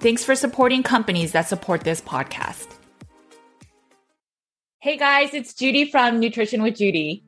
Thanks for supporting companies that support this podcast. Hey guys, it's Judy from Nutrition with Judy.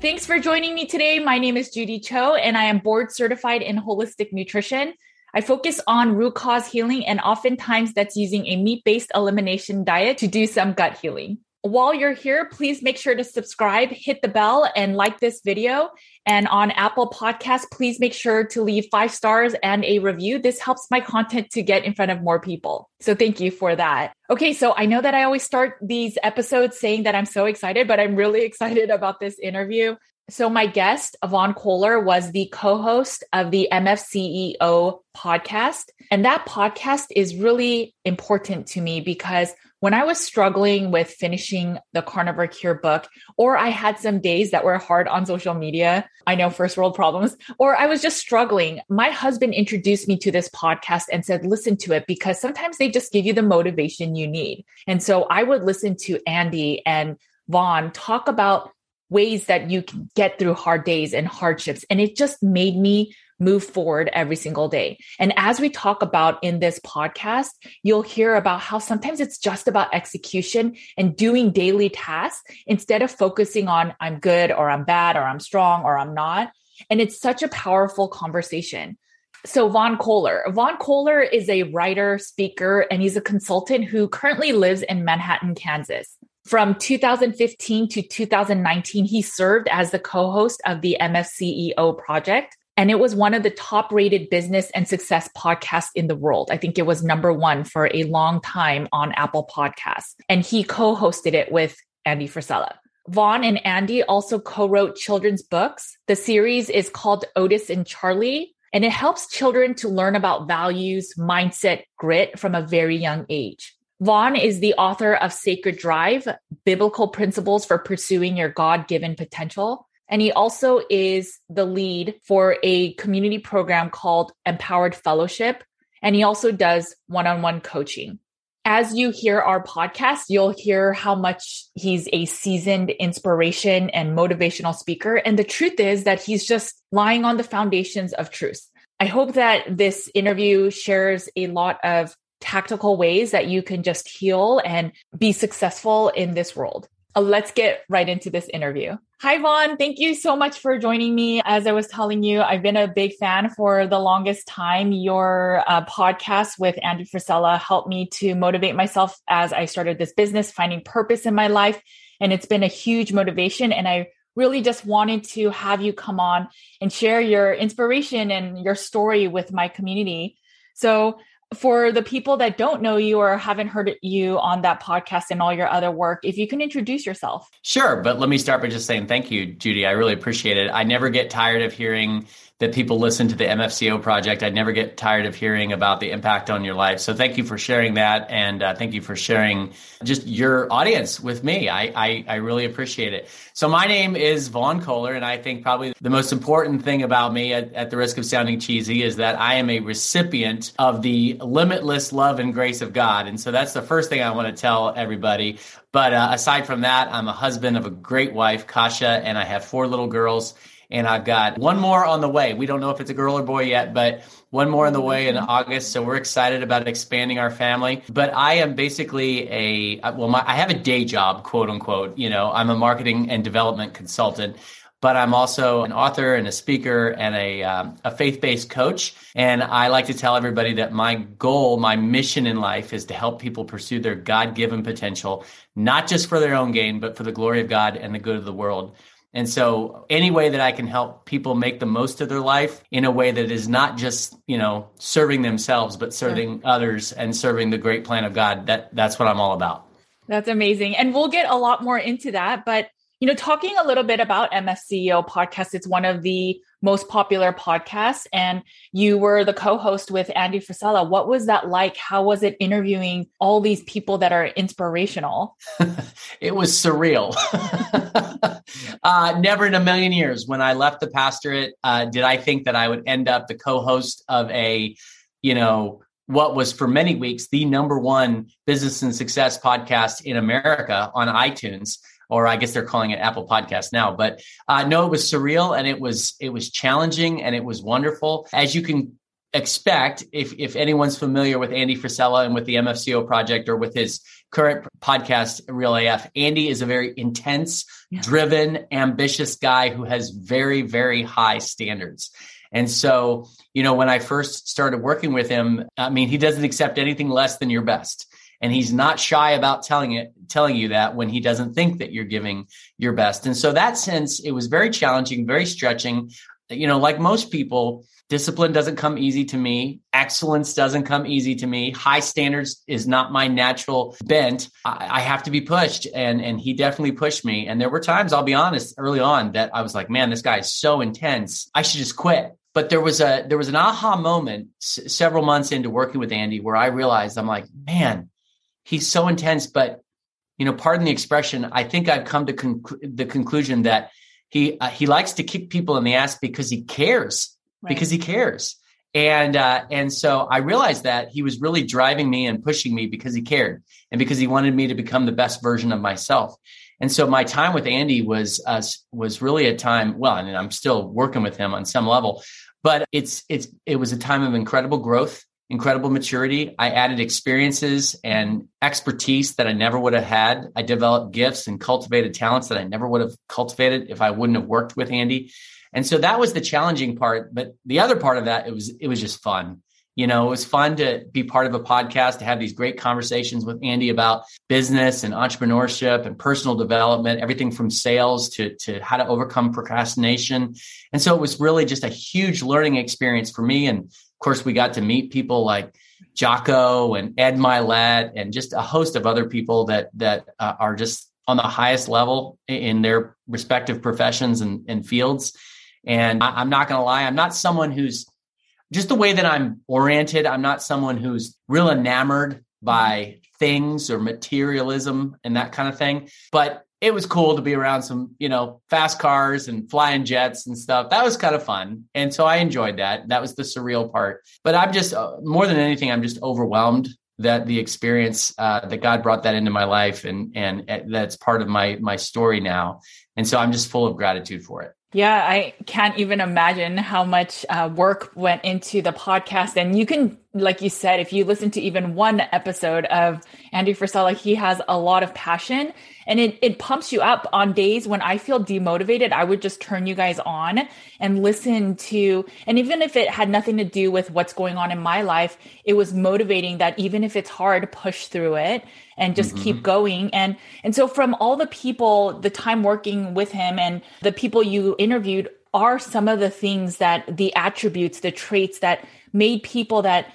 Thanks for joining me today. My name is Judy Cho, and I am board certified in holistic nutrition. I focus on root cause healing, and oftentimes that's using a meat based elimination diet to do some gut healing. While you're here, please make sure to subscribe, hit the bell, and like this video. And on Apple Podcasts, please make sure to leave five stars and a review. This helps my content to get in front of more people. So thank you for that. Okay, so I know that I always start these episodes saying that I'm so excited, but I'm really excited about this interview. So my guest, Vaughn Kohler, was the co-host of the MFCEO podcast. And that podcast is really important to me because when I was struggling with finishing the Carnivore Cure book, or I had some days that were hard on social media, I know first world problems, or I was just struggling, my husband introduced me to this podcast and said, listen to it because sometimes they just give you the motivation you need. And so I would listen to Andy and Vaughn talk about ways that you can get through hard days and hardships. And it just made me move forward every single day. And as we talk about in this podcast, you'll hear about how sometimes it's just about execution and doing daily tasks instead of focusing on I'm good or I'm bad or I'm strong or I'm not. And it's such a powerful conversation. So Vaughn Kohler. Vaughn Kohler is a writer, speaker, and he's a consultant who currently lives in Manhattan, Kansas. From 2015 to 2019, he served as the co-host of the MFCEO project, and it was one of the top rated business and success podcasts in the world. I think it was number one for a long time on Apple Podcasts. And he co hosted it with Andy Frisella. Vaughn and Andy also co wrote children's books. The series is called Otis and Charlie, and it helps children to learn about values, mindset, grit from a very young age. Vaughn is the author of Sacred Drive Biblical Principles for Pursuing Your God Given Potential. And he also is the lead for a community program called Empowered Fellowship. And he also does one on one coaching. As you hear our podcast, you'll hear how much he's a seasoned inspiration and motivational speaker. And the truth is that he's just lying on the foundations of truth. I hope that this interview shares a lot of tactical ways that you can just heal and be successful in this world. Uh, let's get right into this interview. Hi, Vaughn. Thank you so much for joining me. As I was telling you, I've been a big fan for the longest time. Your uh, podcast with Andy Frisella helped me to motivate myself as I started this business, finding purpose in my life. And it's been a huge motivation. And I really just wanted to have you come on and share your inspiration and your story with my community. So for the people that don't know you or haven't heard you on that podcast and all your other work, if you can introduce yourself. Sure. But let me start by just saying thank you, Judy. I really appreciate it. I never get tired of hearing that people listen to the MFCEO project. I never get tired of hearing about the impact on your life. So thank you for sharing that. And uh, thank you for sharing just your audience with me. I, I, I, really appreciate it. So my name is Vaughn Kohler. And I think probably the most important thing about me at, at the risk of sounding cheesy is that I am a recipient of the limitless love and grace of God. And so that's the first thing I want to tell everybody. But uh, aside from that, I'm a husband of a great wife, Kasha, and I have four little girls and I've got one more on the way. We don't know if it's a girl or boy yet, but one more on the way in August. So we're excited about expanding our family. But I am basically a well, my, I have a day job, quote unquote. You know, I'm a marketing and development consultant. But I'm also an author and a speaker and a, um, a faith based coach. And I like to tell everybody that my goal, my mission in life is to help people pursue their God given potential, not just for their own gain, but for the glory of God and the good of the world. And so any way that I can help people make the most of their life in a way that is not just, you know, serving themselves, but serving others and serving the great plan of God, that that's what I'm all about. That's amazing. And we'll get a lot more into that, but you know, talking a little bit about MFCEO podcast, it's one of the most popular podcast and you were the co-host with Andy Frisella. What was that like? How was it interviewing all these people that are inspirational? it was surreal. uh, never in a million years, when I left the pastorate, uh, did I think that I would end up the co-host of a, you know, what was for many weeks the number one business and success podcast in America on iTunes or I guess they're calling it Apple Podcast now. But uh, no, it was surreal and it was it was challenging and it was wonderful. As you can expect, if if anyone's familiar with Andy Frisella and with the MFCEO project or with his current podcast, Real AF, Andy is a very intense, yeah. driven, ambitious guy who has very very high standards. And so, you know, when I first started working with him, I mean, he doesn't accept anything less than your best and he's not shy about telling it telling you that when he doesn't think that you're giving your best. And so that sense it was very challenging very stretching. You know like most people discipline doesn't come easy to me. Excellence doesn't come easy to me. High standards is not my natural bent. I, I, have to be pushed and and he definitely pushed me. And there were times i'll be honest early on that i was like man this guy is so intense. I should just quit. But there was a there was an aha moment s- several months into working with andy where i realized i'm like man he's so intense, but you know, pardon the expression. I think I've come to conc- the conclusion that he uh, he likes to kick people in the ass because he cares, right. because he cares. And uh, and so I realized that he was really driving me and pushing me because he cared and because he wanted me to become the best version of myself. And so my time with Andy was uh, was really a time. Well, I mean, I'm still working with him on some level, but it's it's it was a time of incredible growth incredible maturity. I added experiences and expertise that I never would have had. I developed gifts and cultivated talents that I never would have cultivated if I wouldn't have worked with Andy. And so that was the challenging part. But the other part of that, it was, it was just fun. You know, it was fun to be part of a podcast, to have these great conversations with Andy about business and entrepreneurship and personal development, everything from sales to, to how to overcome procrastination. And so it was really just a huge learning experience for me. And course, we got to meet people like Jocko and Ed Mylett and just a host of other people that that uh, are just on the highest level in their respective professions and, and fields. And I, I'm not going to lie, I'm not someone who's just the way that I'm oriented. I'm not someone who's real enamored by things or materialism and that kind of thing. But it was cool to be around some, you know, fast cars and flying jets and stuff. That was kind of fun. And so I enjoyed that. That was the surreal part. But I'm just, uh, more than anything, I'm just overwhelmed that the experience uh, that God brought that into my life and and uh, that's part of my my story now. And so I'm just full of gratitude for it. Yeah, I can't even imagine how much uh, work went into the podcast. And you can, like you said, if you listen to even one episode of Andy Frisella, he has a lot of passion and it, it pumps you up on days when I feel demotivated. I would just turn you guys on and listen to, and even if it had nothing to do with what's going on in my life, it was motivating that even if it's hard, push through it and just mm-hmm. keep going. And, and so from all the people, the time working with him and the people you interviewed are some of the things that the attributes, the traits that made people that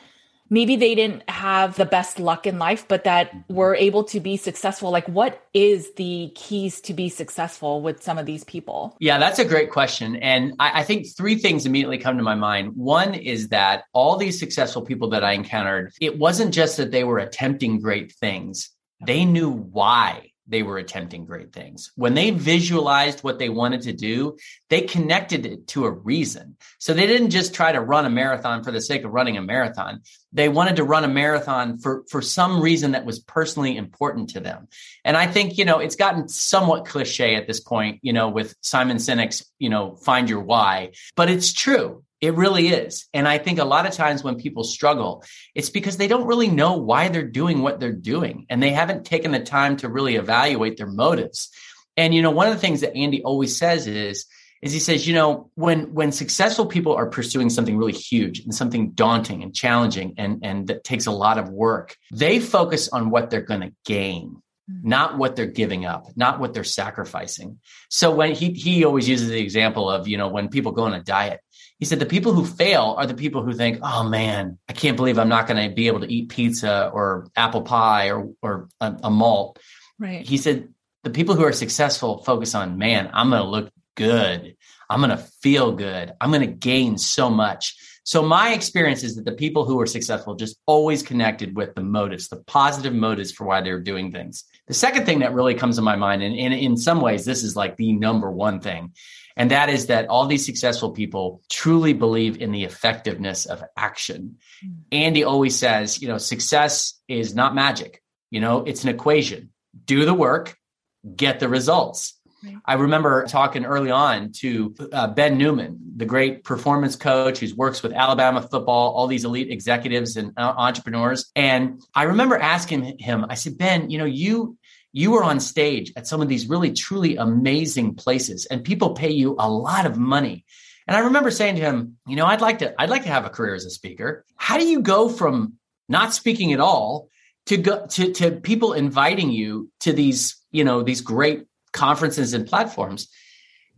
maybe they didn't have the best luck in life, but that were able to be successful? Like, what is the keys to be successful with some of these people? Yeah, that's a great question. And I, I think three things immediately come to my mind. One is that all these successful people that I encountered, it wasn't just that they were attempting great things, they knew why they were attempting great things. When they visualized what they wanted to do, they connected it to a reason. So they didn't just try to run a marathon for the sake of running a marathon. They wanted to run a marathon for, for some reason that was personally important to them. And I think, you know, it's gotten somewhat cliche at this point, you know, with Simon Sinek's, you know, find your why, but it's true. It really is. And I think a lot of times when people struggle, it's because they don't really know why they're doing what they're doing and they haven't taken the time to really evaluate their motives. And you know, one of the things that Andy always says is is he says, you know, when when successful people are pursuing something really huge and something daunting and challenging and and that takes a lot of work, they focus on what they're going to gain mm-hmm. not what they're giving up, not what they're sacrificing. So when he he always uses the example of, you know, when people go on a diet, he said the people who fail are the people who think, "Oh man, I can't believe I'm not going to be able to eat pizza or apple pie or or a, a malt." Right. He said the people who are successful focus on, "Man, I'm going to look good. I'm going to feel good. I'm going to gain so much." So my experience is that the people who are successful just always connected with the motives, the positive motives for why they're doing things. The second thing that really comes to my mind, and, and in some ways, this is like the number one thing, and that is that all these successful people truly believe in the effectiveness of action. Mm. Andy always says, you know, success is not magic. You know, it's an equation. Do the work, get the results. I remember talking early on to uh, Ben Newman, the great performance coach who works with Alabama football, all these elite executives and uh, entrepreneurs. And I remember asking him, I said, Ben, you know, you you are on stage at some of these really truly amazing places and people pay you a lot of money. And I remember saying to him, you know, I'd like to, I'd like to have a career as a speaker. How do you go from not speaking at all to go to, to people inviting you to these, you know, these great conferences and platforms?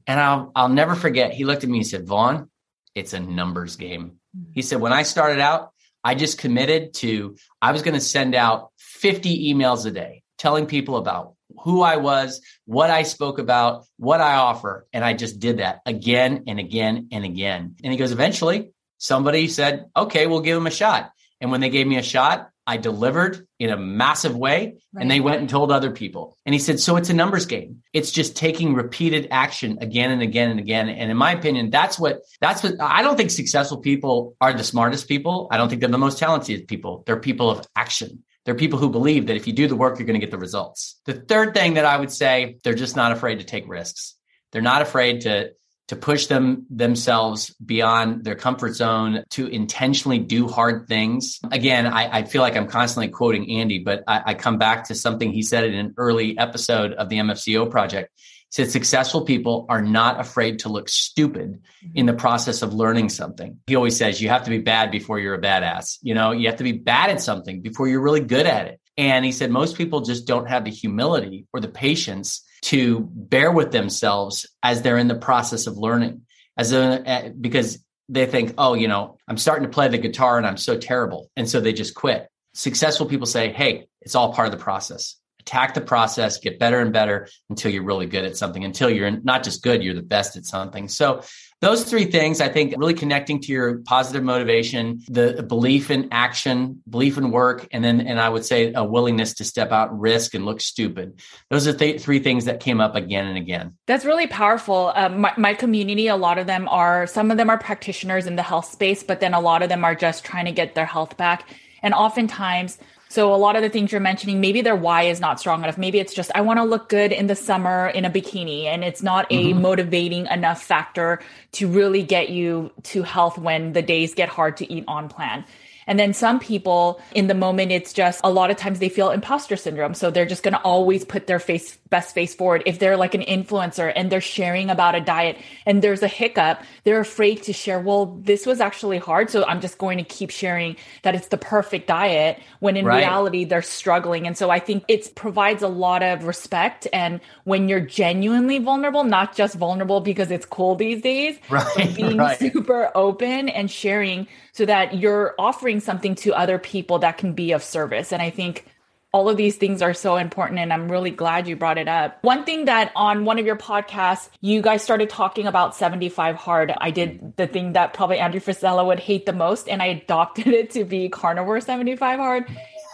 And I'll, I'll never forget. He looked at me and said, Vaughn, it's a numbers game. Mm-hmm. He said, when I started out, I just committed to, I was going to send out 50 emails a day telling people about who I was, what I spoke about, what I offer. And I just did that again and again and again. And he goes, eventually somebody said, okay, we'll give him a shot. And when they gave me a shot, I delivered in a massive way right. and they went and told other people. And he said, so it's a numbers game. It's just taking repeated action again and again and again. And in my opinion, that's what, that's what I don't think successful people are the smartest people. I don't think they're the most talented people. They're people of action. They're people who believe that if you do the work, you're going to get the results. The third thing that I would say, they're just not afraid to take risks. They're not afraid to to push them themselves beyond their comfort zone to intentionally do hard things. Again, I, I feel like I'm constantly quoting Andy, but I, I, come back to something he said in an early episode of the MFCEO project said successful people are not afraid to look stupid in the process of learning something. He always says you have to be bad before you're a badass. You know, you have to be bad at something before you're really good at it. And he said most people just don't have the humility or the patience to bear with themselves as they're in the process of learning as a, because they think, oh, you know, I'm starting to play the guitar and I'm so terrible. And so they just quit. Successful people say, hey, it's all part of the process attack the process, get better and better until you're really good at something, until you're not just good, you're the best at something. So those three things, I think really connecting to your positive motivation, the belief in action, belief in work, and then, and I would say a willingness to step out, risk and look stupid. Those are th- three things that came up again and again. That's really powerful. Um, my, my community, a lot of them are, some of them are practitioners in the health space, but then a lot of them are just trying to get their health back. And oftentimes so a lot of the things you're mentioning, maybe their why is not strong enough. Maybe it's just I want to look good in the summer in a bikini and it's not a mm-hmm. motivating enough factor to really get you to health when the days get hard to eat on plan. And then some people in the moment, it's just a lot of times they feel imposter syndrome. So they're just going to always put their face, best face forward. If they're like an influencer and they're sharing about a diet and there's a hiccup, they're afraid to share, well, this was actually hard. So I'm just going to keep sharing that it's the perfect diet when in right. reality they're struggling. And so I think it provides a lot of respect. And when you're genuinely vulnerable, not just vulnerable because it's cool these days, right, being right. super open and sharing so that you're offering something to other people that can be of service. And I think all of these things are so important and I'm really glad you brought it up. One thing that on one of your podcasts, you guys started talking about 75 hard. I did the thing that probably Andrew Frisella would hate the most and I adopted it to be carnivore 75 hard.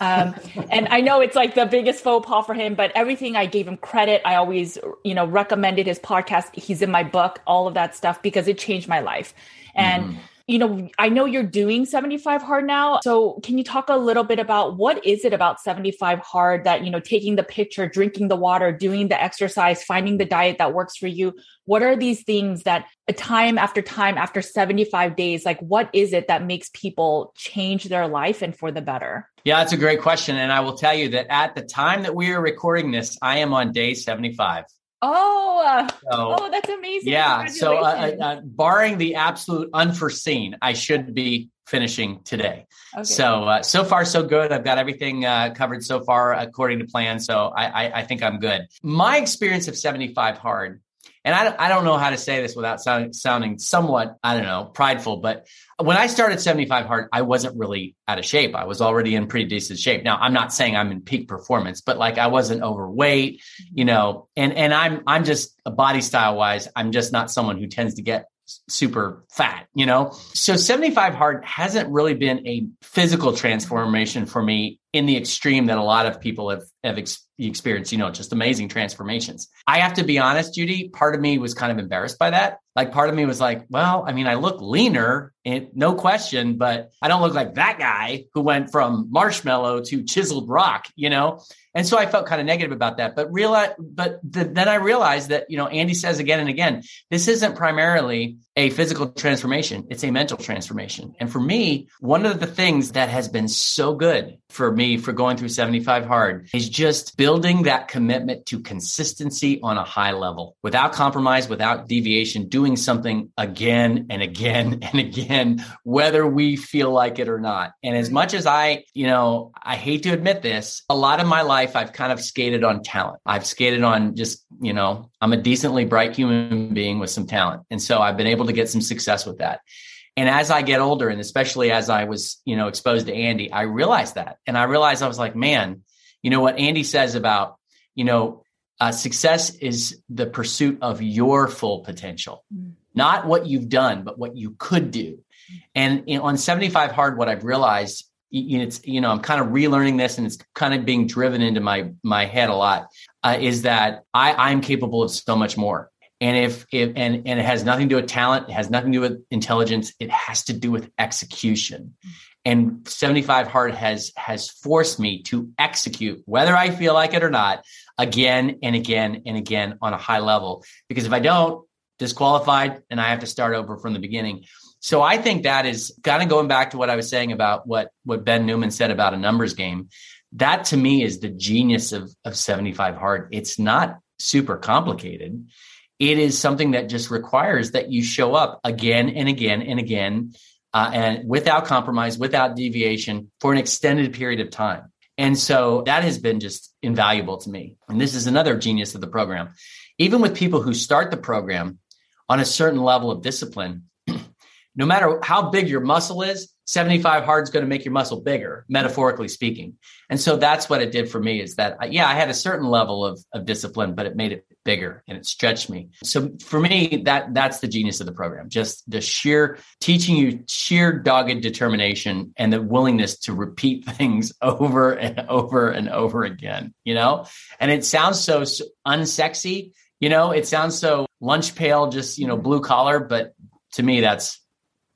Um, and I know it's like the biggest faux pas for him, but everything I gave him credit. I always, you know, recommended his podcast. He's in my book, all of that stuff because it changed my life. And mm-hmm you know, I know you're doing 75 hard now. So can you talk a little bit about what is it about 75 hard that, you know, taking the picture, drinking the water, doing the exercise, finding the diet that works for you? What are these things that a time after time after 75 days, like what is it that makes people change their life and for the better? Yeah, that's a great question. And I will tell you that at the time that we are recording this, I am on day 75. Oh, uh, so, oh, that's amazing! Yeah. So, uh, uh, uh, barring the absolute unforeseen, I should be finishing today. Okay. So, uh, so far so good. I've got everything uh, covered so far according to plan. So, I, I, I think I'm good. My experience of 75 hard and I, I don't know how to say this without sounding, sounding somewhat, I don't know, prideful, but when I started 75 hard, I wasn't really out of shape. I was already in pretty decent shape. Now, I'm not saying I'm in peak performance, but like I wasn't overweight, you mm-hmm. know, and, and I'm, I'm just body style wise, I'm just not someone who tends to get super fat, you know? So 75 hard hasn't really been a physical transformation for me in the extreme that a lot of people have, have ex- experienced, you know, just amazing transformations. I have to be honest, Judy, part of me was kind of embarrassed by that. Like part of me was like, well, I mean, I look leaner, no question, but I don't look like that guy who went from marshmallow to chiseled rock, you know? And so I felt kind of negative about that. But realize, but the, then I realized that, you know, Andy says again and again, this isn't primarily a physical transformation. It's a mental transformation. And for me, one of the things that has been so good for me for going through 75 hard is just building that commitment to consistency on a high level without compromise, without deviation, doing something again and again and again, whether we feel like it or not. And as much as I, you know, I hate to admit this, a lot of my life, I've kind of skated on talent. I've skated on just, you know, I'm a decently bright human being with some talent. And so I've been able to get some success with that. And as I get older, and especially as I was, you know, exposed to Andy, I realized that. And I realized I was like, man, you know what Andy says about, you know, uh, success is the pursuit of your full potential, mm. not what you've done, but what you could do. And you know, on 75 hard, what I've realized, you know, it's, you know, I'm kind of relearning this and it's kind of being driven into my, my head a lot, uh, is that I, I'm capable of so much more. And if, if and, and it has nothing to do with talent, it has nothing to do with intelligence, it has to do with execution. And 75 hard has has forced me to execute, whether I feel like it or not, again and again and again on a high level. Because if I don't, disqualified and I have to start over from the beginning. So I think that is kind of going back to what I was saying about what what Ben Newman said about a numbers game. That to me is the genius of of 75 hard. It's not super complicated it is something that just requires that you show up again and again and again uh, and without compromise without deviation for an extended period of time. And so that has been just invaluable to me. And this is another genius of the program. Even with people who start the program on a certain level of discipline no matter how big your muscle is 75 hard is going to make your muscle bigger, metaphorically speaking. And so that's what it did for me is that, yeah, I had a certain level of, of discipline, but it made it bigger and it stretched me. So for me, that that's the genius of the program. Just the sheer teaching you sheer dogged determination and the willingness to repeat things over and over and over again, you know? And it sounds so unsexy, you know, it sounds so lunch pail, just, you know, blue collar, but to me, that's,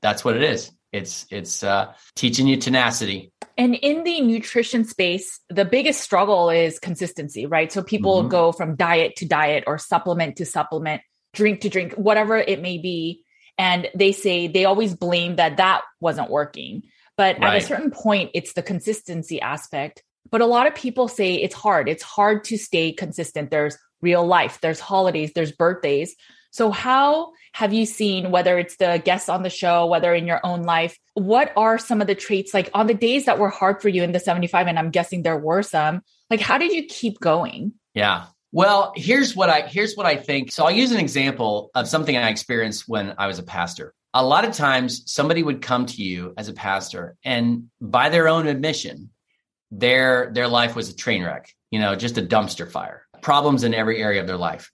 that's what it is it's it's uh, teaching you tenacity. And in the nutrition space the biggest struggle is consistency right? So people mm-hmm. go from diet to diet or supplement to supplement drink to drink whatever it may be. And they say they always blame that that wasn't working. But right. at a certain point it's the consistency aspect. But a lot of people say it's hard. It's hard to stay consistent. There's real life. There's holidays. There's birthdays so how have you seen, whether it's the guests on the show, whether in your own life, what are some of the traits like on the days that were hard for you in the 75? And I'm guessing there were some, like, how did you keep going? Yeah. Well, here's what I here's what I think. So I'll use an example of something I experienced when I was a pastor. a lot of times somebody would come to you as a pastor and by their own admission, their their life was a train wreck, you know, just a dumpster fire. Problems in every area of their life.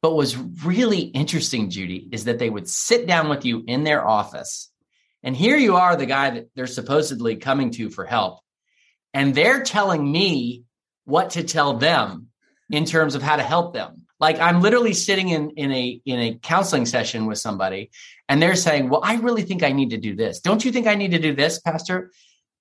But was really interesting, Judy, is that they would sit down with you in their office. And here you are, the guy that they're supposedly coming to for help. And they're telling me what to tell them in terms of how to help them. Like I'm literally sitting in in a in a counseling session with somebody and they're saying, "Well, I really think I need to do this. Don't you think I need to do this, pastor?"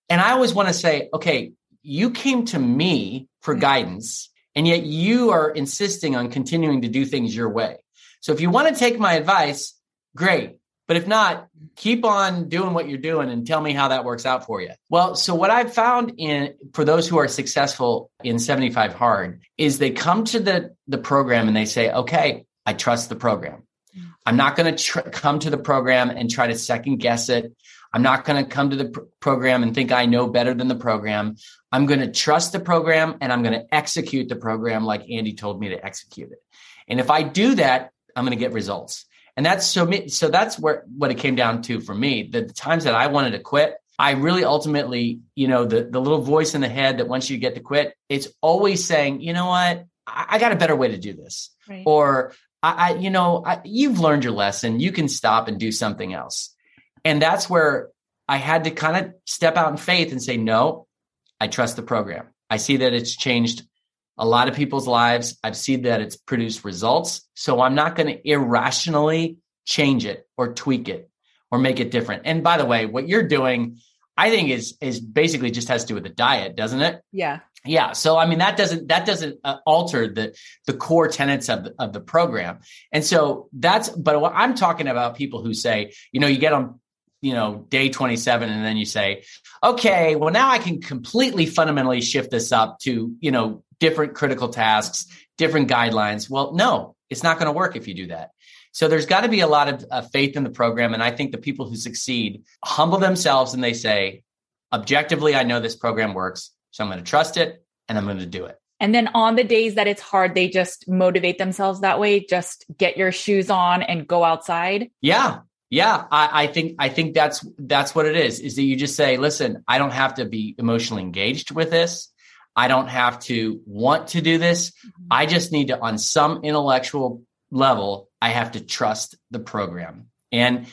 And I always want to say, "Okay, you came to me for guidance and yet you are insisting on continuing to do things your way. So if you want to take my advice, great. But if not, keep on doing what you're doing and tell me how that works out for you. Well, so what I've found in for those who are successful in 75 hard is they come to the the program and they say, "Okay, I trust the program. I'm not going to tr- come to the program and try to second guess it. I'm not going to come to the pr- program and think I know better than the program. I'm going to trust the program and I'm going to execute the program like Andy told me to execute it. And if I do that, I'm going to get results. And that's so me, so that's where what it came down to for me. The, the times that I wanted to quit, I really ultimately, you know, the the little voice in the head that once you get to quit, it's always saying, you know what, I, I got a better way to do this, right. or I, I, you know, I, you've learned your lesson. You can stop and do something else. And that's where I had to kind of step out in faith and say, no, I trust the program. I see that it's changed a lot of people's lives. I've seen that it's produced results. So I'm not going to irrationally change it or tweak it or make it different. And by the way, what you're doing, I think is is basically just has to do with the diet, doesn't it? Yeah. Yeah. So I mean that doesn't that doesn't uh, alter the the core tenets of the, of the program. And so that's but what I'm talking about people who say, you know, you get on you know day 27 and then you say okay well now i can completely fundamentally shift this up to you know different critical tasks different guidelines well no it's not going to work if you do that so there's got to be a lot of uh, faith in the program and i think the people who succeed humble themselves and they say objectively i know this program works so i'm going to trust it and i'm going to do it and then on the days that it's hard, they just motivate themselves that way. Just get your shoes on and go outside. Yeah. Yeah, I, I, think I think that's that's what it is. Is that you just say, listen, I don't have to be emotionally engaged with this. I don't have to want to do this. Mm-hmm. I just need to, on some intellectual level, I have to trust the program. And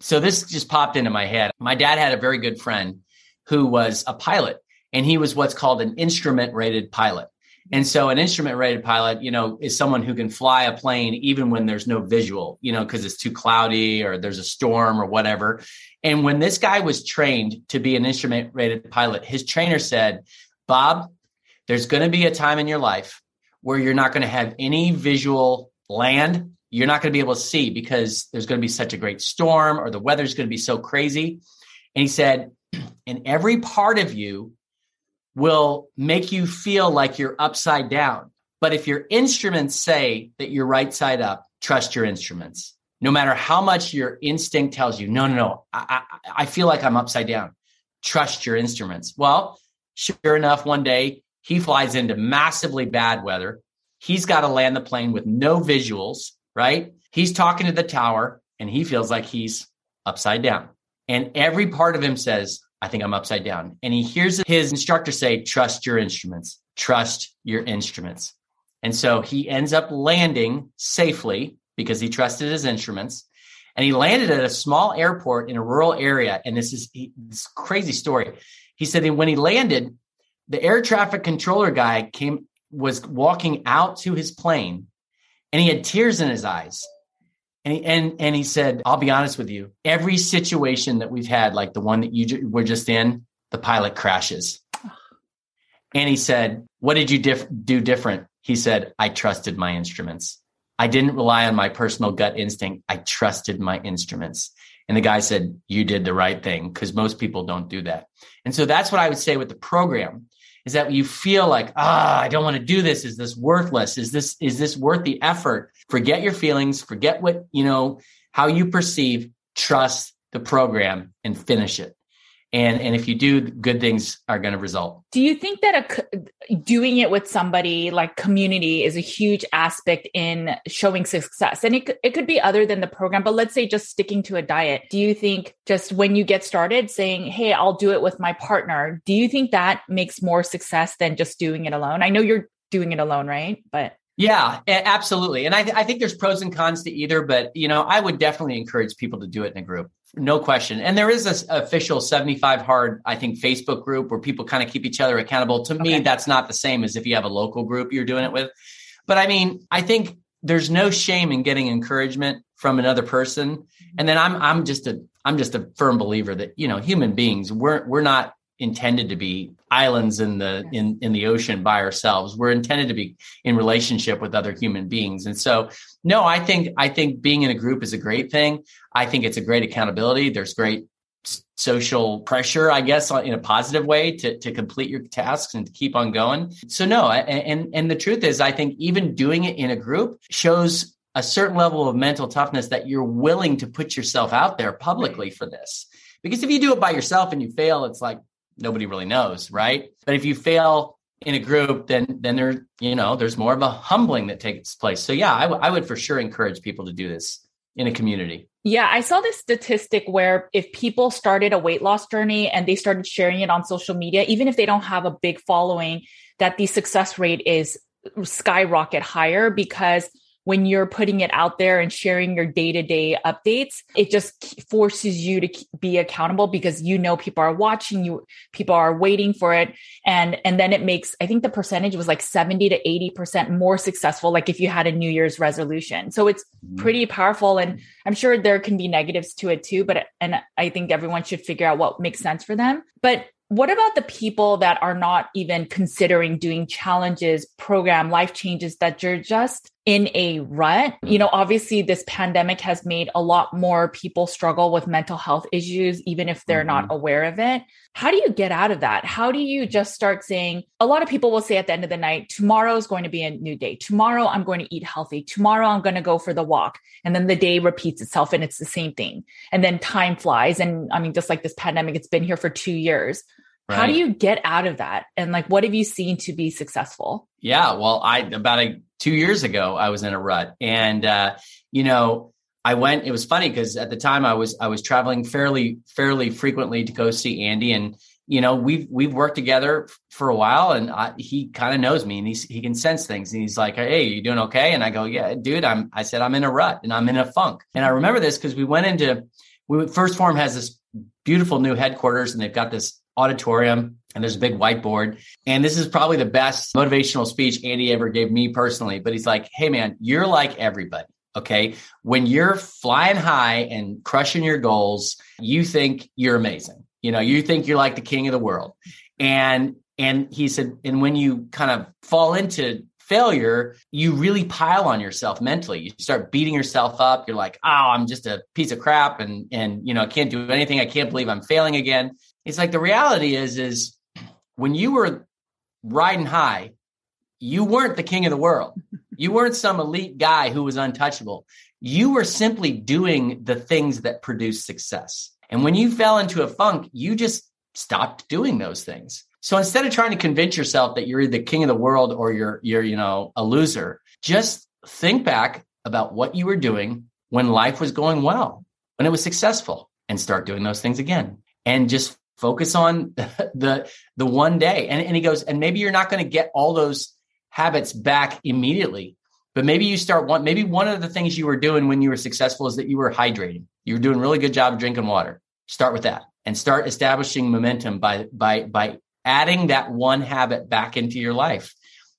so this just popped into my head. My dad had a very good friend who was a pilot, and he was what's called an instrument rated pilot. And so an instrument rated pilot, you know, is someone who can fly a plane even when there's no visual, you know, because it's too cloudy or there's a storm or whatever. And when this guy was trained to be an instrument rated pilot, his trainer said, Bob, there's going to be a time in your life where you're not going to have any visual land. You're not going to be able to see because there's going to be such a great storm or the weather's going to be so crazy. And he said, and every part of you will make you feel like you're upside down. But if your instruments say that you're right side up, trust your instruments. No matter how much your instinct tells you, no, no, no, I, I, I feel like I'm upside down. Trust your instruments. Well, sure enough, one day he flies into massively bad weather. He's got to land the plane with no visuals, right? He's talking to the tower and he feels like he's upside down. And every part of him says, I think I'm upside down. And he hears his instructor say, trust your instruments, trust your instruments. And so he ends up landing safely because he trusted his instruments. And he landed at a small airport in a rural area. And this is he, this crazy story. He said that when he landed, the air traffic controller guy came, was walking out to his plane and he had tears in his eyes. And he, and and he said, "I'll be honest with you. Every situation that we've had, like the one that you ju- were just in, the pilot crashes." And he said, "What did you do different?" He said, "I trusted my instruments. I didn't rely on my personal gut instinct. I trusted my instruments." And the guy said, "You did the right thing," because most people don't do that. And so that's what I would say with the program is that you feel like, ah, I don't want to do this. Is this worthless? Is this, is this worth the effort? Forget your feelings, forget what, you know, how you perceive, trust the program and finish it. And and if you do good things are going to result. Do you think that a, doing it with somebody like community is a huge aspect in showing success? And it, it could be other than the program but let's say just sticking to a diet. Do you think just when you get started saying hey i'll do it with my partner do you think that makes more success than just doing it alone? I know you're doing it alone right? But yeah, absolutely. And I, th- I think there's pros and cons to either, but you know, I would definitely encourage people to do it in a group. No question. And there is this official 75 hard, I think, Facebook group where people kind of keep each other accountable. To okay. me, that's not the same as if you have a local group you're doing it with. But I mean, I think there's no shame in getting encouragement from another person. And then I'm I'm just a I'm just a firm believer that, you know, human beings, we're we're not intended to be islands in the in in the ocean by ourselves we're intended to be in relationship with other human beings and so no i think i think being in a group is a great thing. I think it's a great accountability. There's great social pressure i guess in a positive way to to complete your tasks and to keep on going. So no and and the truth is i think even doing it in a group shows a certain level of mental toughness that you're willing to put yourself out there publicly for this. Because if you do it by yourself and you fail it's like nobody really knows, right? But if you fail in a group, then then there you know there's more of a humbling that takes place. So yeah, I, w- I would for sure encourage people to do this in a community. Yeah, I saw this statistic where if people started a weight loss journey and they started sharing it on social media, even if they don't have a big following, that the success rate is skyrocket higher because when you're putting it out there and sharing your day to day updates, it just forces you to be accountable because you know people are watching you, people are waiting for it. And, and then it makes, I think the percentage was like 70 to 80% more successful. Like if you had a New Year's resolution. So it's mm-hmm. pretty powerful. And I'm sure there can be negatives to it too, but, and I think everyone should figure out what makes sense for them. But what about the people that are not even considering doing challenges, program, life changes that you're just in a rut? You know, obviously, this pandemic has made a lot more people struggle with mental health issues, even if they're mm-hmm. not aware of it. How do you get out of that? How do you just start saying, a lot of people will say at the end of the night, tomorrow is going to be a new day. Tomorrow, I'm going to eat healthy. Tomorrow, I'm going to go for the walk. And then the day repeats itself and it's the same thing. And then time flies. And I mean, just like this pandemic, it's been here for two years Right. How do you get out of that? And like, what have you seen to be successful? Yeah, well, I about a, two years ago, I was in a rut, and uh, you know, I went. It was funny because at the time I was I was traveling fairly fairly frequently to go see Andy, and you know we've we've worked together for a while, and I, he kind of knows me, and he's, he can sense things, and he's like, "Hey, you doing okay?" And I go, "Yeah, dude, I'm." I said, "I'm in a rut, and I'm in a funk." And I remember this because we went into we 1st Phorm has this beautiful new headquarters, and they've got this auditorium and there's a big whiteboard. And this is probably the best motivational speech Andy ever gave me personally. But he's like, hey, man, you're like everybody. Okay. When you're flying high and crushing your goals, you think you're amazing. You know, you think you're like the king of the world. And and he said, and when you kind of fall into failure, you really pile on yourself mentally. You start beating yourself up. You're like, oh, I'm just a piece of crap and and you know, I can't do anything. I can't believe I'm failing again. It's like the reality is, is when you were riding high, you weren't the king of the world. You weren't some elite guy who was untouchable. You were simply doing the things that produce success. And when you fell into a funk, you just stopped doing those things. So instead of trying to convince yourself that you're the king of the world or you're you're you know a loser, just think back about what you were doing when life was going well, when it was successful and start doing those things again. And just focus on the the one day. And, and he goes and maybe you're not going to get all those habits back immediately but maybe you start one maybe one of the things you were doing when you were successful is that you were hydrating. You were doing a really good job of drinking water. Start with that and start establishing momentum by by by adding that one habit back into your life.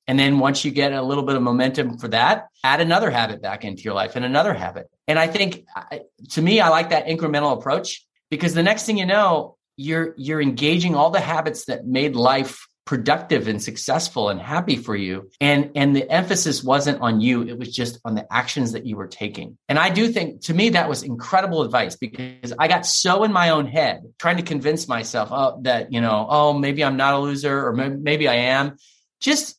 And then once you get a little bit of momentum for that add another habit back into your life and another habit. And i think to me i like that incremental approach because the next thing you know you're you're engaging all the habits that made life productive and successful and happy for you. And and the emphasis wasn't on you. It was just on the actions that you were taking. And i do think to me that was incredible advice because i got so in my own head trying to convince myself oh that you know oh maybe i'm not a loser or maybe i am. Just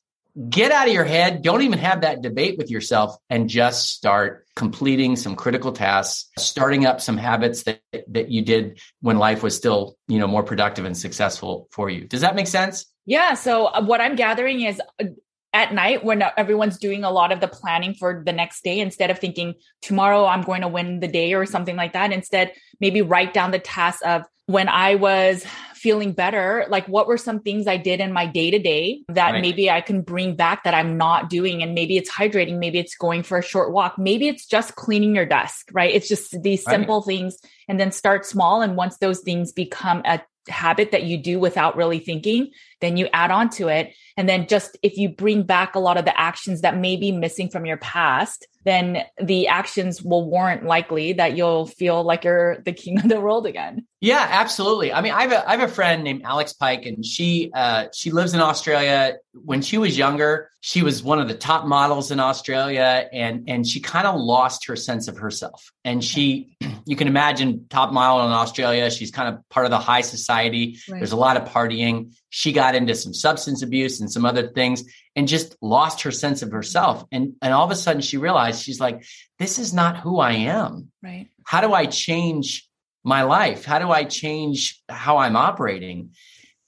get out of your head. Don't even have that debate with yourself and just start completing some critical tasks, starting up some habits that, that you did when life was still, you know, more productive and successful for you. Does that make sense? Yeah. So uh, what I'm gathering is uh, at night when everyone's doing a lot of the planning for the next day instead of thinking tomorrow i'm going to win the day or something like that instead maybe write down the tasks of when i was feeling better like what were some things i did in my day to day that right. maybe i can bring back that i'm not doing and maybe it's hydrating maybe it's going for a short walk maybe it's just cleaning your desk right it's just these simple right. things and then start small and once those things become a habit that you do without really thinking then you add on to it and then just if you bring back a lot of the actions that may be missing from your past then the actions will warrant likely that you'll feel like you're the king of the world again. Yeah, absolutely. I mean, I have a I have a friend named Alex Pike, and she uh, she lives in Australia. When she was younger, she was one of the top models in Australia, and and she kind of lost her sense of herself. And she, you can imagine, top model in Australia. She's kind of part of the high society. Right. There's a lot of partying. She got into some substance abuse and some other things, and just lost her sense of herself. And, and all of a sudden she realized she's like, this is not who I am. Right. How do I change my life? How do I change how I'm operating?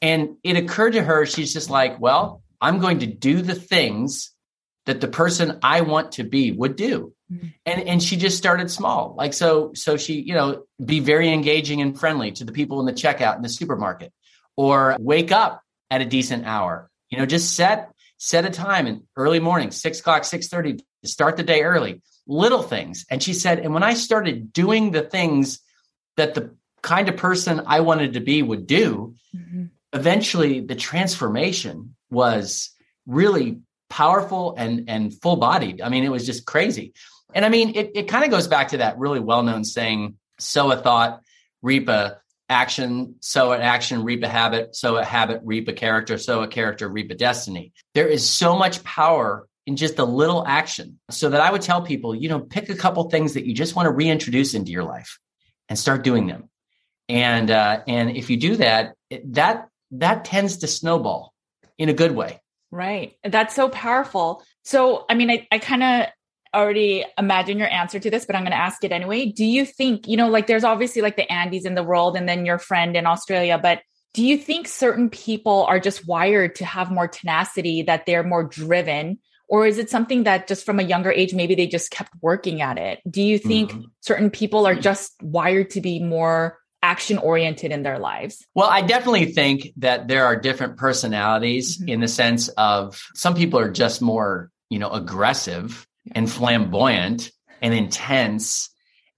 And it occurred to her, she's just like, well, I'm going to do the things that the person I want to be would do. Mm-hmm. And and she just started small. Like so so she, you know, be very engaging and friendly to the people in the checkout in the supermarket or wake up at a decent hour. You know, just set set a time in early morning, six o'clock, six thirty, to start the day early. Little things. And she said, and when I started doing the things that the kind of person I wanted to be would do, mm-hmm. eventually the transformation was really powerful and and full bodied. I mean, it was just crazy. And I mean, it, it kind of goes back to that really well known saying, sow a thought, reap a action, sow an action, reap a habit, sow a habit, reap a character, sow a character, reap a destiny. There is so much power in just a little action. So that I would tell people, you know, pick a couple things that you just want to reintroduce into your life and start doing them. And uh, and if you do that, that that tends to snowball in a good way. Right. That's so powerful. So, I mean, I, I kind of already imagine your answer to this, but I'm going to ask it anyway. Do you think, you know, like there's obviously like the Andys in the world and then your friend in Australia, but do you think certain people are just wired to have more tenacity, that they're more driven? Or is it something that just from a younger age, maybe they just kept working at it? Do you think mm-hmm. certain people are just wired to be more action oriented in their lives? Well, I definitely think that there are different personalities mm-hmm. in the sense of some people are just more, you know, aggressive and flamboyant and intense.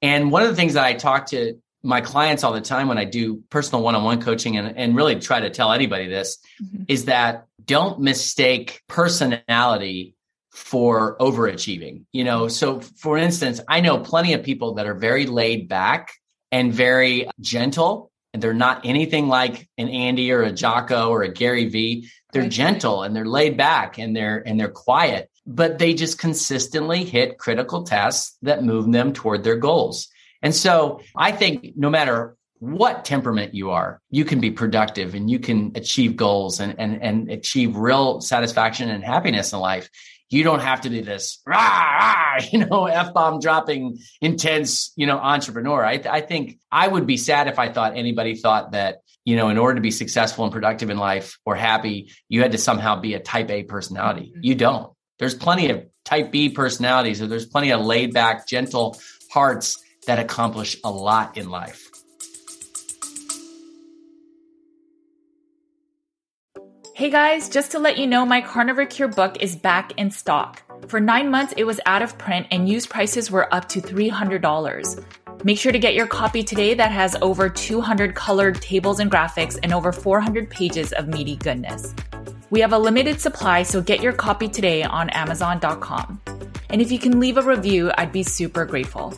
And one of the things that I talk to my clients all the time when I do personal one on one coaching and, and really try to tell anybody this mm-hmm. is that don't mistake personality for overachieving. You know, so for instance, I know plenty of people that are very laid back and very gentle and they're not anything like an Andy or a Jocko or a Gary Vee. They're gentle and they're laid back and they're and they're quiet but they just consistently hit critical tasks that move them toward their goals. And so I think no matter what temperament you are, you can be productive and you can achieve goals and, and, and achieve real satisfaction and happiness in life. You don't have to be this, rah, rah, you know, F bomb dropping, intense, you know, entrepreneur. I, I think I would be sad if I thought anybody thought that, you know, in order to be successful and productive in life or happy, you had to somehow be a type A personality. Mm-hmm. You don't there's plenty of type B personalities, or there's plenty of laid back, gentle hearts that accomplish a lot in life. Hey guys, just to let you know, my Carnivore Cure book is back in stock. For nine months, it was out of print and used prices were up to $300. Make sure to get your copy today that has over 200 colored tables and graphics and over 400 pages of meaty goodness. We have a limited supply, so get your copy today on Amazon.com. And if you can leave a review, I'd be super grateful.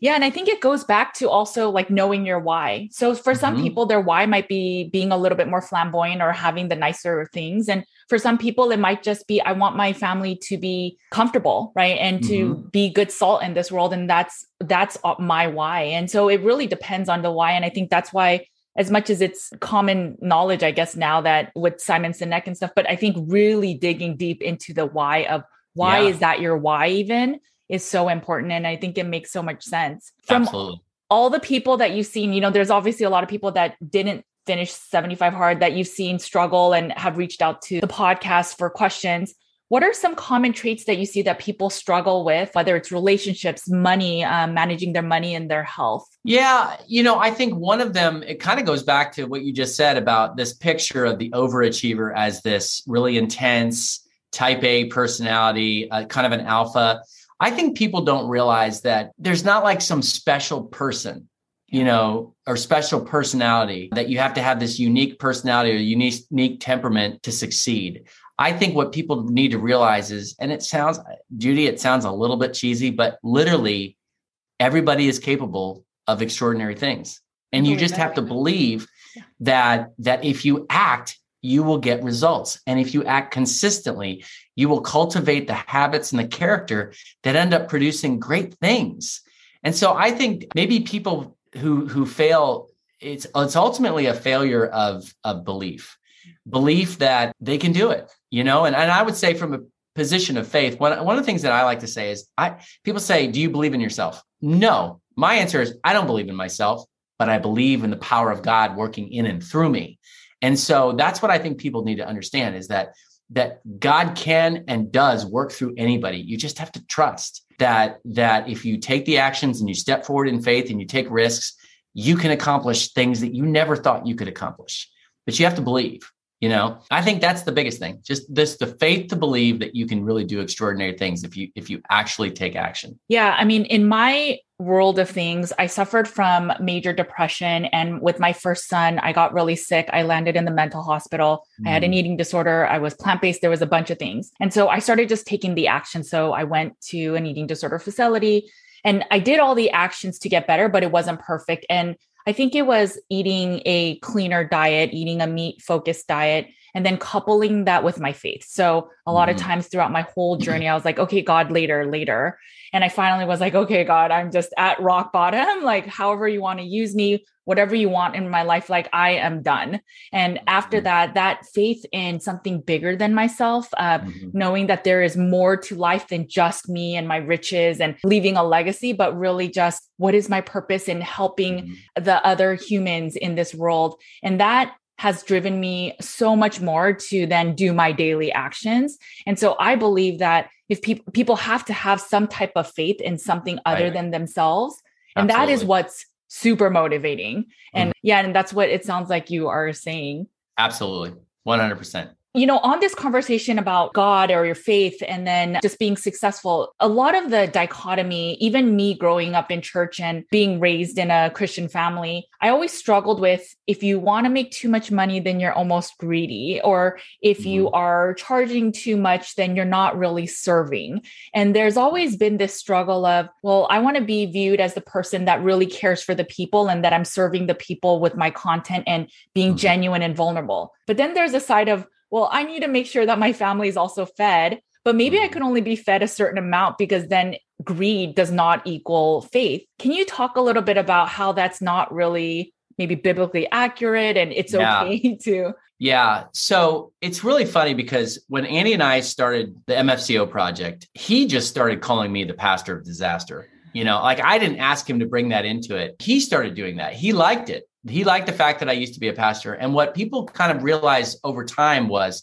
Yeah, and I think it goes back to also like knowing your why. So for some mm-hmm. people, their why might be being a little bit more flamboyant or having the nicer things. And for some people, it might just be, I want my family to be comfortable, right? And to mm-hmm. be good salt in this world. And that's that's my why. And so it really depends on the why. And I think that's why as much as it's common knowledge, I guess now that with Simon Sinek and stuff, but I think really digging deep into the why of why yeah. is that your why even is so important. And I think it makes so much sense. From Absolutely. all the people that you've seen, you know, there's obviously a lot of people that didn't finish 75 hard that you've seen struggle and have reached out to the podcast for questions. What are some common traits that you see that people struggle with, whether it's relationships, money, um, managing their money and their health? Yeah, you know, I think one of them, it kind of goes back to what you just said about this picture of the overachiever as this really intense type A personality, uh, kind of an alpha. I think people don't realize that there's not like some special person you know, or special personality that you have to have this unique personality or unique, unique temperament to succeed. I think what people need to realize is, and it sounds, Judy, it sounds a little bit cheesy, but literally everybody is capable of extraordinary things. And you just have to believe that, that if you act, you will get results. And if you act consistently, you will cultivate the habits and the character that end up producing great things. And so I think maybe people who who fail it's it's ultimately a failure of of belief. Belief that they can do it you know? And, and i would say from a position of faith one, one of the things that i like to say is i people say do you believe in yourself? No. My answer is i don't believe in myself but i believe in the power of god working in and through me. And so that's what i think people need to understand is that that god can and does work through anybody you just have to trust that that if you take the actions and you step forward in faith and you take risks, you can accomplish things that you never thought you could accomplish. But you have to believe. You know, I think that's the biggest thing. Just this the faith to believe that you can really do extraordinary things if you if you actually take action. Yeah, I mean, in my world of things, I suffered from major depression and with my first son, I got really sick. I landed in the mental hospital. Mm. I had an mm. eating disorder. I was plant-based. There was a bunch of things. And so I started just taking the action. So I went to an eating disorder facility and I did all the actions to get better, but it wasn't perfect. And I think it was eating a cleaner diet, eating a meat focused diet, and then coupling that with my faith. So a lot mm-hmm. of times throughout my whole journey, I was like, okay, God, later, later. And I finally was like, okay, God, I'm just at rock bottom. Like, however you want to use me, whatever you want in my life, like I am done. And after mm-hmm. that, that faith in something bigger than myself, uh, mm-hmm. knowing that there is more to life than just me and my riches and leaving a legacy, but really just what is my purpose in helping mm-hmm. the other humans in this world. And that has driven me so much more to then do my daily actions. And so I believe that if people people have to have some type of faith in something other right. than themselves, and Absolutely. that is what's super motivating. And mm-hmm. yeah, and that's what it sounds like you are saying. Absolutely. 100% you know, on this conversation about God or your faith and then just being successful, a lot of the dichotomy, even me growing up in church and being raised in a Christian family, I always struggled with if you want to make too much money, then you're almost greedy. Or if you mm-hmm. are charging too much, then you're not really serving. And there's always been this struggle of, well, I want to be viewed as the person that really cares for the people and that I'm serving the people with my content and being mm-hmm. genuine and vulnerable. But then there's a side of, well, I need to make sure that my family is also fed, but maybe I mm-hmm. can only be fed a certain amount because then greed does not equal faith. Can you talk a little bit about how that's not really maybe biblically accurate and it's yeah. okay to yeah. So it's really funny because when Andy and I started the MFCEO project, he just started calling me the pastor of disaster. You know, like I didn't ask him to bring that into it. He started doing that. He liked it he liked the fact that I used to be a pastor. And what people kind of realized over time was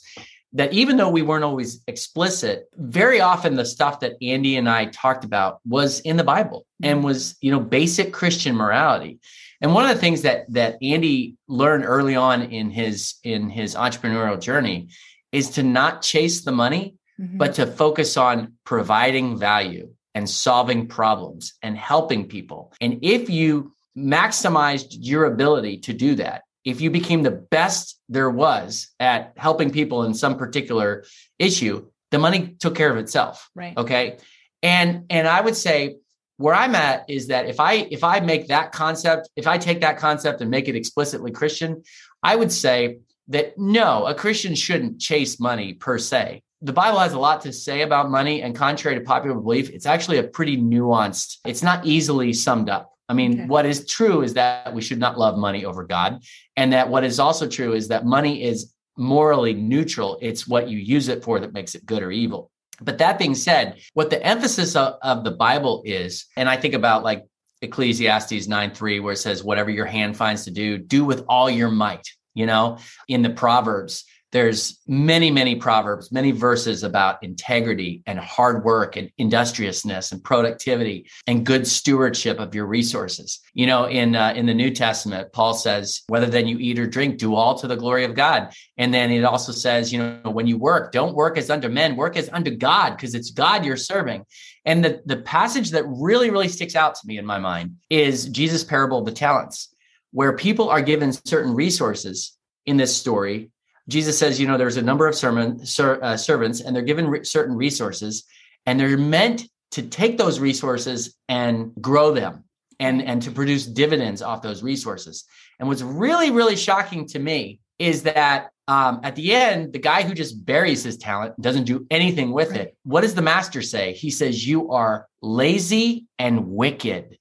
that even though we weren't always explicit, very often the stuff that Andy and I talked about was in the Bible and mm-hmm. was, you know, basic Christian morality. And one of the things that that Andy learned early on in his in his entrepreneurial journey is to not chase the money, mm-hmm. but to focus on providing value and solving problems and helping people. And if you maximized your ability to do that, if you became the best there was at helping people in some particular issue, the money took care of itself. Right. Okay. And and I would say where I'm at is that if I if I make that concept, if I take that concept and make it explicitly Christian, I would say that no, a Christian shouldn't chase money per se. The Bible has a lot to say about money, and contrary to popular belief, it's actually a pretty nuanced, it's not easily summed up I mean, Okay. what is true is that we should not love money over God. And that what is also true is that money is morally neutral. It's what you use it for that makes it good or evil. But that being said, what the emphasis of, of the Bible is, and I think about like Ecclesiastes 9 3, where it says, whatever your hand finds to do, do with all your might. You know, in the Proverbs, there's many, many Proverbs, many verses about integrity and hard work and industriousness and productivity and good stewardship of your resources. You know, in uh, in the New Testament, Paul says, whether then you eat or drink, do all to the glory of God. And then it also says, you know, when you work, don't work as unto men, work as unto God, because it's God you're serving. And the, the passage that really, really sticks out to me in my mind is Jesus' parable of the talents, where people are given certain resources in this story. Jesus says, you know, there's a number of sermon, ser, uh, servants and they're given re- certain resources and they're meant to take those resources and grow them and, and to produce dividends off those resources. And what's really, really shocking to me is that um, at the end, the guy who just buries his talent doesn't do anything with Right. it. What does the master say? He says, You are lazy and wicked,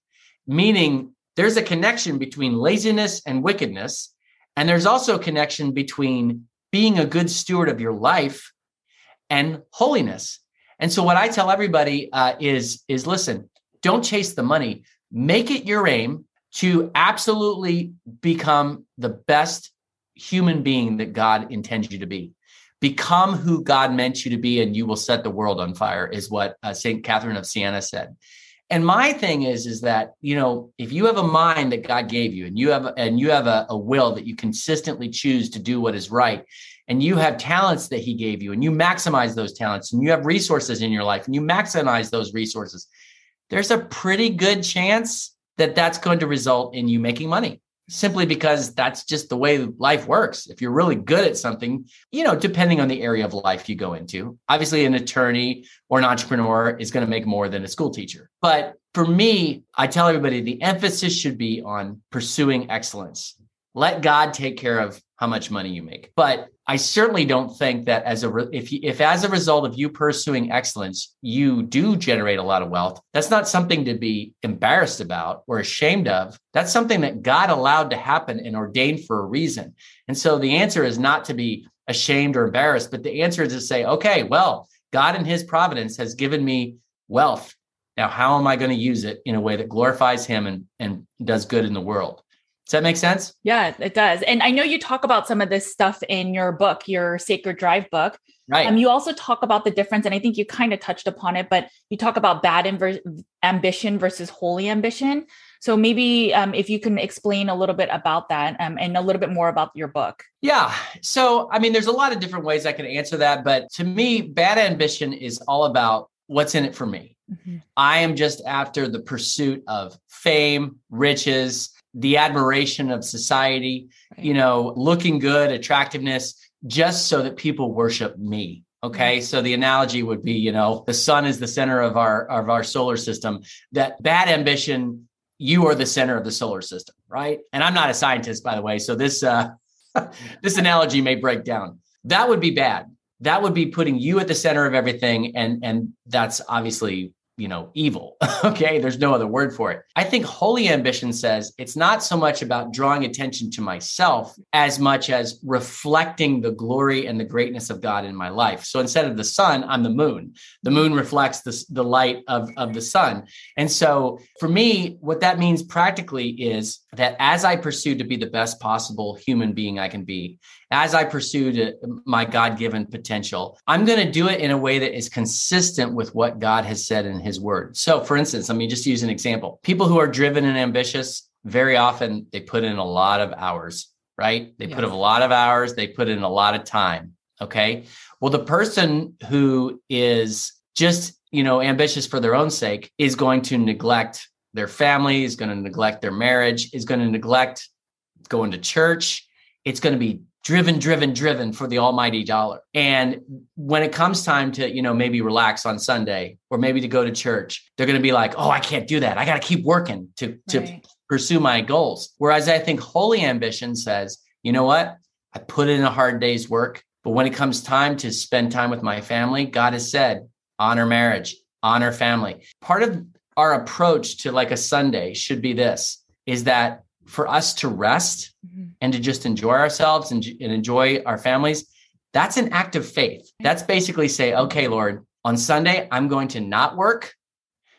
meaning there's a connection between laziness and wickedness. And there's also a connection between being a good steward of your life and holiness. And so, what I tell everybody uh, is, is listen, don't chase the money. Make it your aim to absolutely become the best human being that God intends you to be. Become who God meant you to be, and you will set the world on fire, is what uh, St. Catherine of Siena said. And my thing is, is that you know, if you have a mind that God gave you, and you have and you have a, a will that you consistently choose to do what is right, and you have talents that He gave you, and you maximize those talents, and you have resources in your life, and you maximize those resources, there's a pretty good chance that that's going to result in you making money simply because that's just the way life works. If you're really good at something, you know, depending on the area of life you go into, obviously an attorney or an entrepreneur is going to make more than a school teacher. But for me, I tell everybody the emphasis should be on pursuing excellence. Let God take care of how much money you make. But I certainly don't think that as a re- if you, if as a result of you pursuing excellence, you do generate a lot of wealth. That's not something to be embarrassed about or ashamed of. That's something that God allowed to happen and ordained for a reason. And so the answer is not to be ashamed or embarrassed, but the answer is to say, okay, well, God in His providence has given me wealth. Now, how am I going to use it in a way that glorifies Him and and does good in the world? Does that make sense? Yeah, it does. And I know you talk about some of this stuff in your book, your Sacred Drive book. Right. Um, you also talk about the difference, and I think you kind of touched upon it, but you talk about bad inver- ambition versus holy ambition. So maybe um, if you can explain a little bit about that um, and a little bit more about your book. Yeah. So, I mean, there's a lot of different ways I can answer that. But to me, bad ambition is all about what's in it for me. I am just after the pursuit of fame, riches, the admiration of society, Right. you know, looking good, attractiveness, just so that people worship me. Okay. So the analogy would be, you know, the sun is the center of our of our solar system. That bad ambition, you are the center of the solar system, right? And I'm not a scientist, by the way. So this uh this analogy may break down. That would be bad. That would be putting you at the center of everything. And and that's obviously you know, evil. okay. There's no other word for it. I think holy ambition says it's not so much about drawing attention to myself as much as reflecting the glory and the greatness of God in my life. So instead of the sun, I'm the moon. The moon reflects the, the light of, of the sun. And so for me, what that means practically is that as I pursue to be the best possible human being I can be, as I pursue uh, my God given potential, I'm going to do it in a way that is consistent with what God has said in his word. So, for instance, let me just use an example. People who are driven and ambitious, very often they put in a lot of hours, right? They put in a lot of hours, they put in a lot of time. Okay. Well, the person who is just, you know, ambitious for their own sake is going to neglect their family, is going to neglect their marriage, is going to neglect going to church. It's going to be driven, driven, driven for the almighty dollar. And when it comes time to, you know, maybe relax on Sunday or maybe to go to church, they're going to be like, oh, I can't do that. I got to keep working to, to Right. pursue my goals. Whereas I think holy ambition says, you know what? I put in a hard day's work, but when it comes time to spend time with my family, God has said, honor marriage, honor family. Part of our approach to like a Sunday should be this is that for us to rest mm-hmm. and to just enjoy ourselves and, and enjoy our families, that's an act of faith. That's basically say, okay, Lord, on Sunday, I'm going to not work,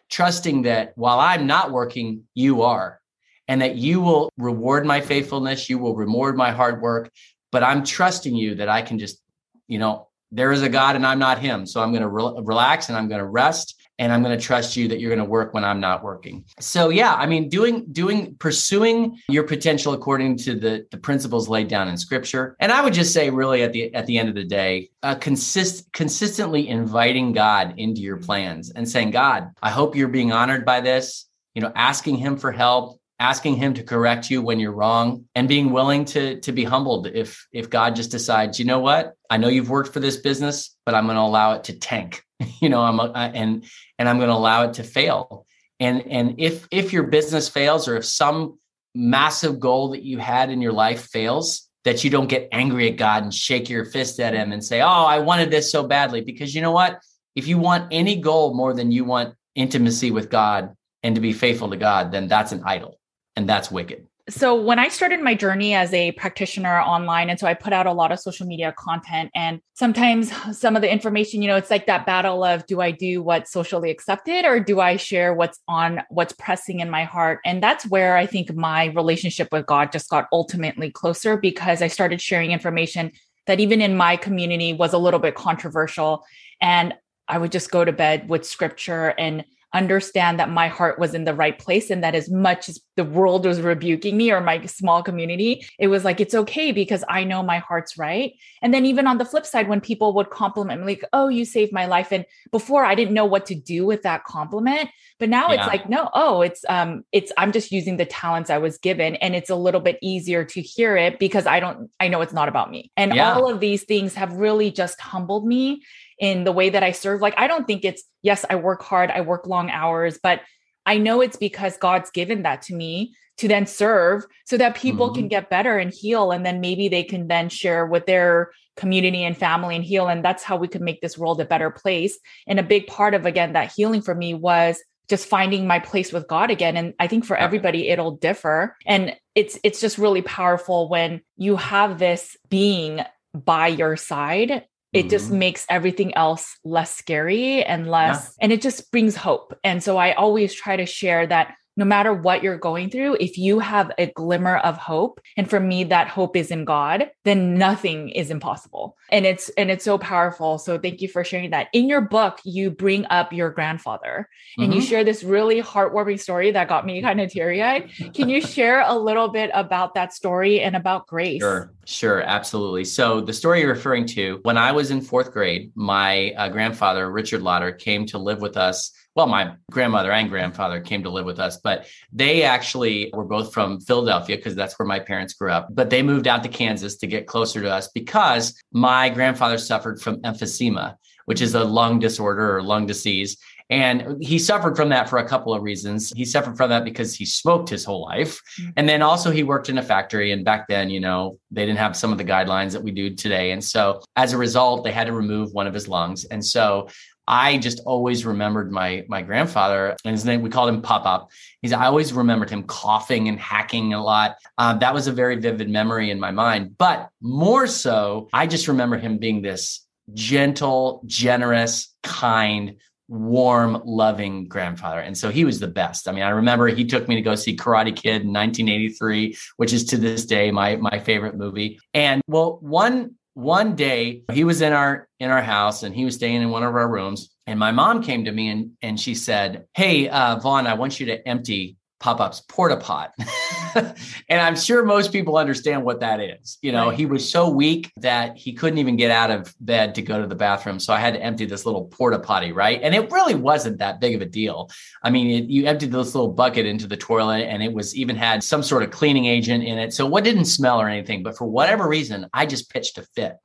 trusting that while I'm not working, you are, and that you will reward my faithfulness, you will reward my hard work. But I'm trusting you that I can just, you know, there is a God and I'm not him. So I'm going to re- relax and I'm going to rest and I'm going to trust you that you're going to work when I'm not working. So yeah, I mean doing doing pursuing your potential according to the the principles laid down in scripture. And I would just say really at the at the end of the day, uh, consist consistently inviting God into your plans and saying, "God, I hope you're being honored by this." You know, asking him for help, asking him to correct you when you're wrong and being willing to to be humbled if if God just decides, "You know what? I know you've worked for this business, but I'm going to allow it to tank." you know i'm and and i'm going to allow it to fail. And and if if your business fails or if some massive goal that you had in your life fails that you don't get angry at god and shake your fist at him and say oh i wanted this so badly. Because you know what? If you want any goal more than you want intimacy with god and to be faithful to god then that's an idol and that's wicked so when I started my journey as a practitioner online, and so I put out a lot of social media content, and sometimes some of the information, you know, it's like that battle of do I do what's socially accepted or do I share what's on what's pressing in my heart? And that's where I think my relationship with God just got ultimately closer because I started sharing information that even in my community was a little bit controversial. And I would just go to bed with scripture and understand that my heart was in the right place and that as much as the world was rebuking me or my small community, it was like, it's okay because I know my heart's right. And then even on the flip side, when people would compliment me, like, oh, you saved my life. And before I didn't know what to do with that compliment. But now yeah. it's like, no, oh, it's um, it's I'm just using the talents I was given. And it's a little bit easier to hear it because I don't I know it's not about me. And yeah. all of these things have really just humbled me in the way that I serve. Like, I don't think it's, yes, I work hard, I work long hours, but I know it's because God's given that to me to then serve so that people mm-hmm. can get better and heal. And then maybe they can then share with their community and family and heal. And that's how we could make this world a better place. And a big part of, again, that healing for me was just finding my place with God again. And I think for everybody, it'll differ. And it's, it's just really powerful when you have this being by your side it mm-hmm. just makes everything else less scary and less yeah. and it just brings hope and so i always try to share that no matter what you're going through, if you have a glimmer of hope, and for me, that hope is in God, then nothing is impossible. And it's, and it's so powerful. So thank you for sharing that. In your book, you bring up your grandfather and mm-hmm. you share this really heartwarming story that got me kind of teary eyed. Can you share a little bit about that story and about grace? Sure. Sure, absolutely. So the story you're referring to, when I was in fourth grade, my uh, grandfather, Richard Lauder, came to live with us well, my grandmother and grandfather came to live with us, but they actually were both from Philadelphia because that's where my parents grew up. But they moved out to Kansas to get closer to us because my grandfather suffered from emphysema, which is a lung disorder or lung disease. And he suffered from that for a couple of reasons. He suffered from that because he smoked his whole life. Mm-hmm. And then also he worked in a factory. And back then, you know, they didn't have some of the guidelines that we do today. And so as a result, they had to remove one of his lungs. And so I just always remembered my my grandfather and his name we called him Pop Up. He's I always remembered him coughing and hacking a lot. Uh, that was a very vivid memory in my mind. But more so, I just remember him being this gentle, generous, kind, warm, loving grandfather. And so he was the best. I mean, I remember he took me to go see Karate Kid in 1983, which is to this day my my favorite movie. And well, one one day he was in our in our house and he was staying in one of our rooms and my mom came to me and and she said hey uh, vaughn i want you to empty pop-ups porta pot and i'm sure most people understand what that is. You know right. he was so weak that he couldn't even get out of bed to go to the bathroom. So i had to empty this little porta potty right? And it really wasn't that big of a deal. I mean it, you emptied this little bucket into the toilet and it was even had some sort of cleaning agent in it. So what didn't smell or anything but for whatever reason i just pitched a fit.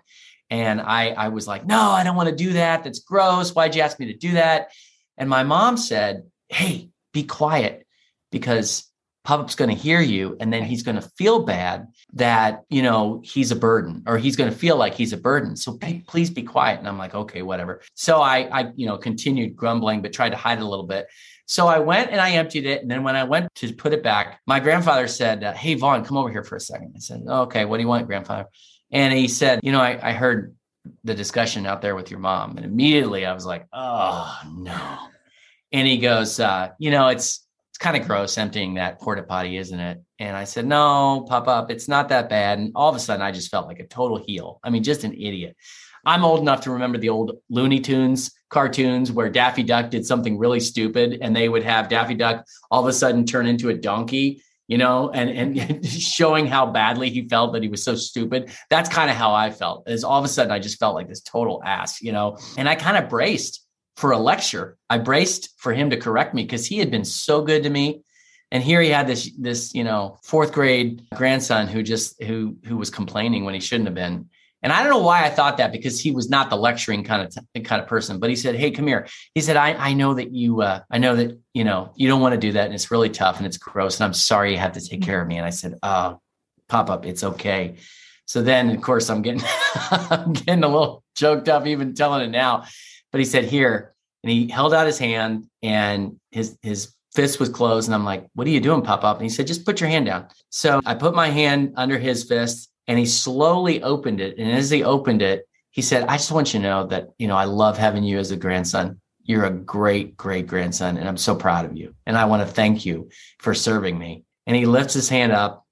And i i was like no i don't want to do that. That's gross. Why'd you ask me to do that? And my mom said hey be quiet because Pop-Up's going to hear you and then he's going to feel bad that, you know, he's a burden or he's going to feel like he's a burden. So p- please be quiet. And I'm like, okay, whatever. So I, I, you know, continued grumbling, but tried to hide it a little bit. So I went and I emptied it. And then when I went to put it back, my grandfather said, uh, Hey, Vaughn, come over here for a second. I said, oh, Okay, what do you want, grandfather? And he said, You know, I, I heard the discussion out there with your mom. And immediately I was like, Oh, no. And he goes, uh, You know, it's kind of mm-hmm. gross emptying that porta potty, isn't it? And I said, No, pop up, it's not that bad. And all of a sudden, I just felt like a total heel. I mean, just an idiot. I'm old enough to remember the old Looney Tunes cartoons where Daffy Duck did something really stupid and they would have Daffy Duck all of a sudden turn into a donkey, you know, and, and showing how badly he felt that he was so stupid. That's kind of how I felt. Is all of a sudden I just felt like this total ass, you know, and I kind of braced for a lecture. I braced for him to correct me because he had been so good to me. And here he had this, this, you know, fourth grade grandson who just who who was complaining when he shouldn't have been and I don't know why I thought that because he was not the lecturing kind of t- kind of person. But he said, "Hey, come here." He said, "I I know that you uh, I know that you know you don't want to do that, and it's really tough and it's gross, and I'm sorry you have to take care of me." And I said, "Oh, pop up, it's okay." So then, of course, I'm getting I'm getting a little choked up even telling it now. But he said, "Here," and he held out his hand, and his his fist was closed, and I'm like, "What are you doing, pop up?" And he said, "Just put your hand down." So I put my hand under his fist and he slowly opened it. And as he opened it, he said, I just want you to know that, you know, I love having you as a grandson. You're a great, great grandson. And I'm so proud of you. And I want to thank you for serving me. And he lifts his hand up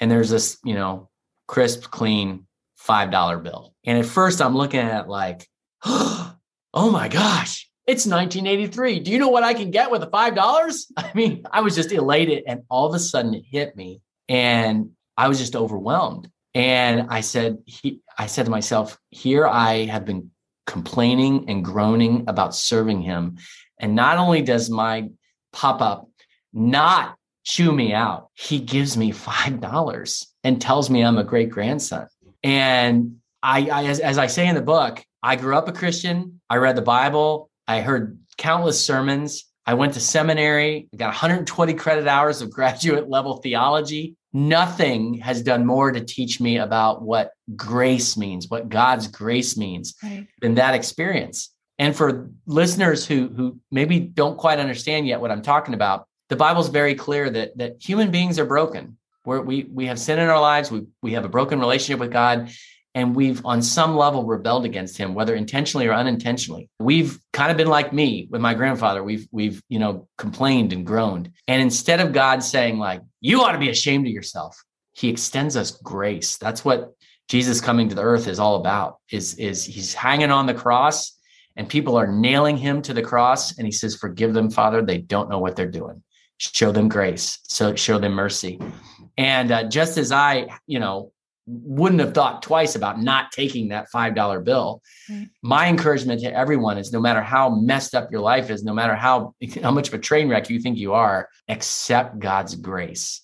and there's this, you know, crisp, clean $5 bill. And at first I'm looking at it like, oh my gosh, it's 1983. Do you know what I can get with a $5? I mean, I was just elated. And all of a sudden it hit me and I was just overwhelmed. And I said, he, I said to myself, here I have been complaining and groaning about serving him. And not only does my pop up not chew me out, he gives me $5 and tells me I'm a great grandson. And I, I as, as I say in the book, I grew up a Christian. I read the Bible. I heard countless sermons. I went to seminary, I got 120 credit hours of graduate level theology nothing has done more to teach me about what grace means, what God's grace means right. than that experience. And for listeners who who maybe don't quite understand yet what I'm talking about, the Bible's very clear that that human beings are broken. We're, we we have sin in our lives. We we have a broken relationship with God, and we've on some level rebelled against him whether intentionally or unintentionally. We've kind of been like me with my grandfather. We've we've you know complained and groaned. And instead of god saying like you ought to be ashamed of yourself he extends us grace. That's what jesus coming to the earth is all about is is he's hanging on the cross and people are nailing him to the cross and he says forgive them father. They don't know what they're doing. Show them grace. So show them mercy. And uh, just as i you know wouldn't have thought twice about not taking that $5 bill. Right. My encouragement to everyone is no matter how messed up your life is, no matter how, how much of a train wreck you think you are, accept God's grace.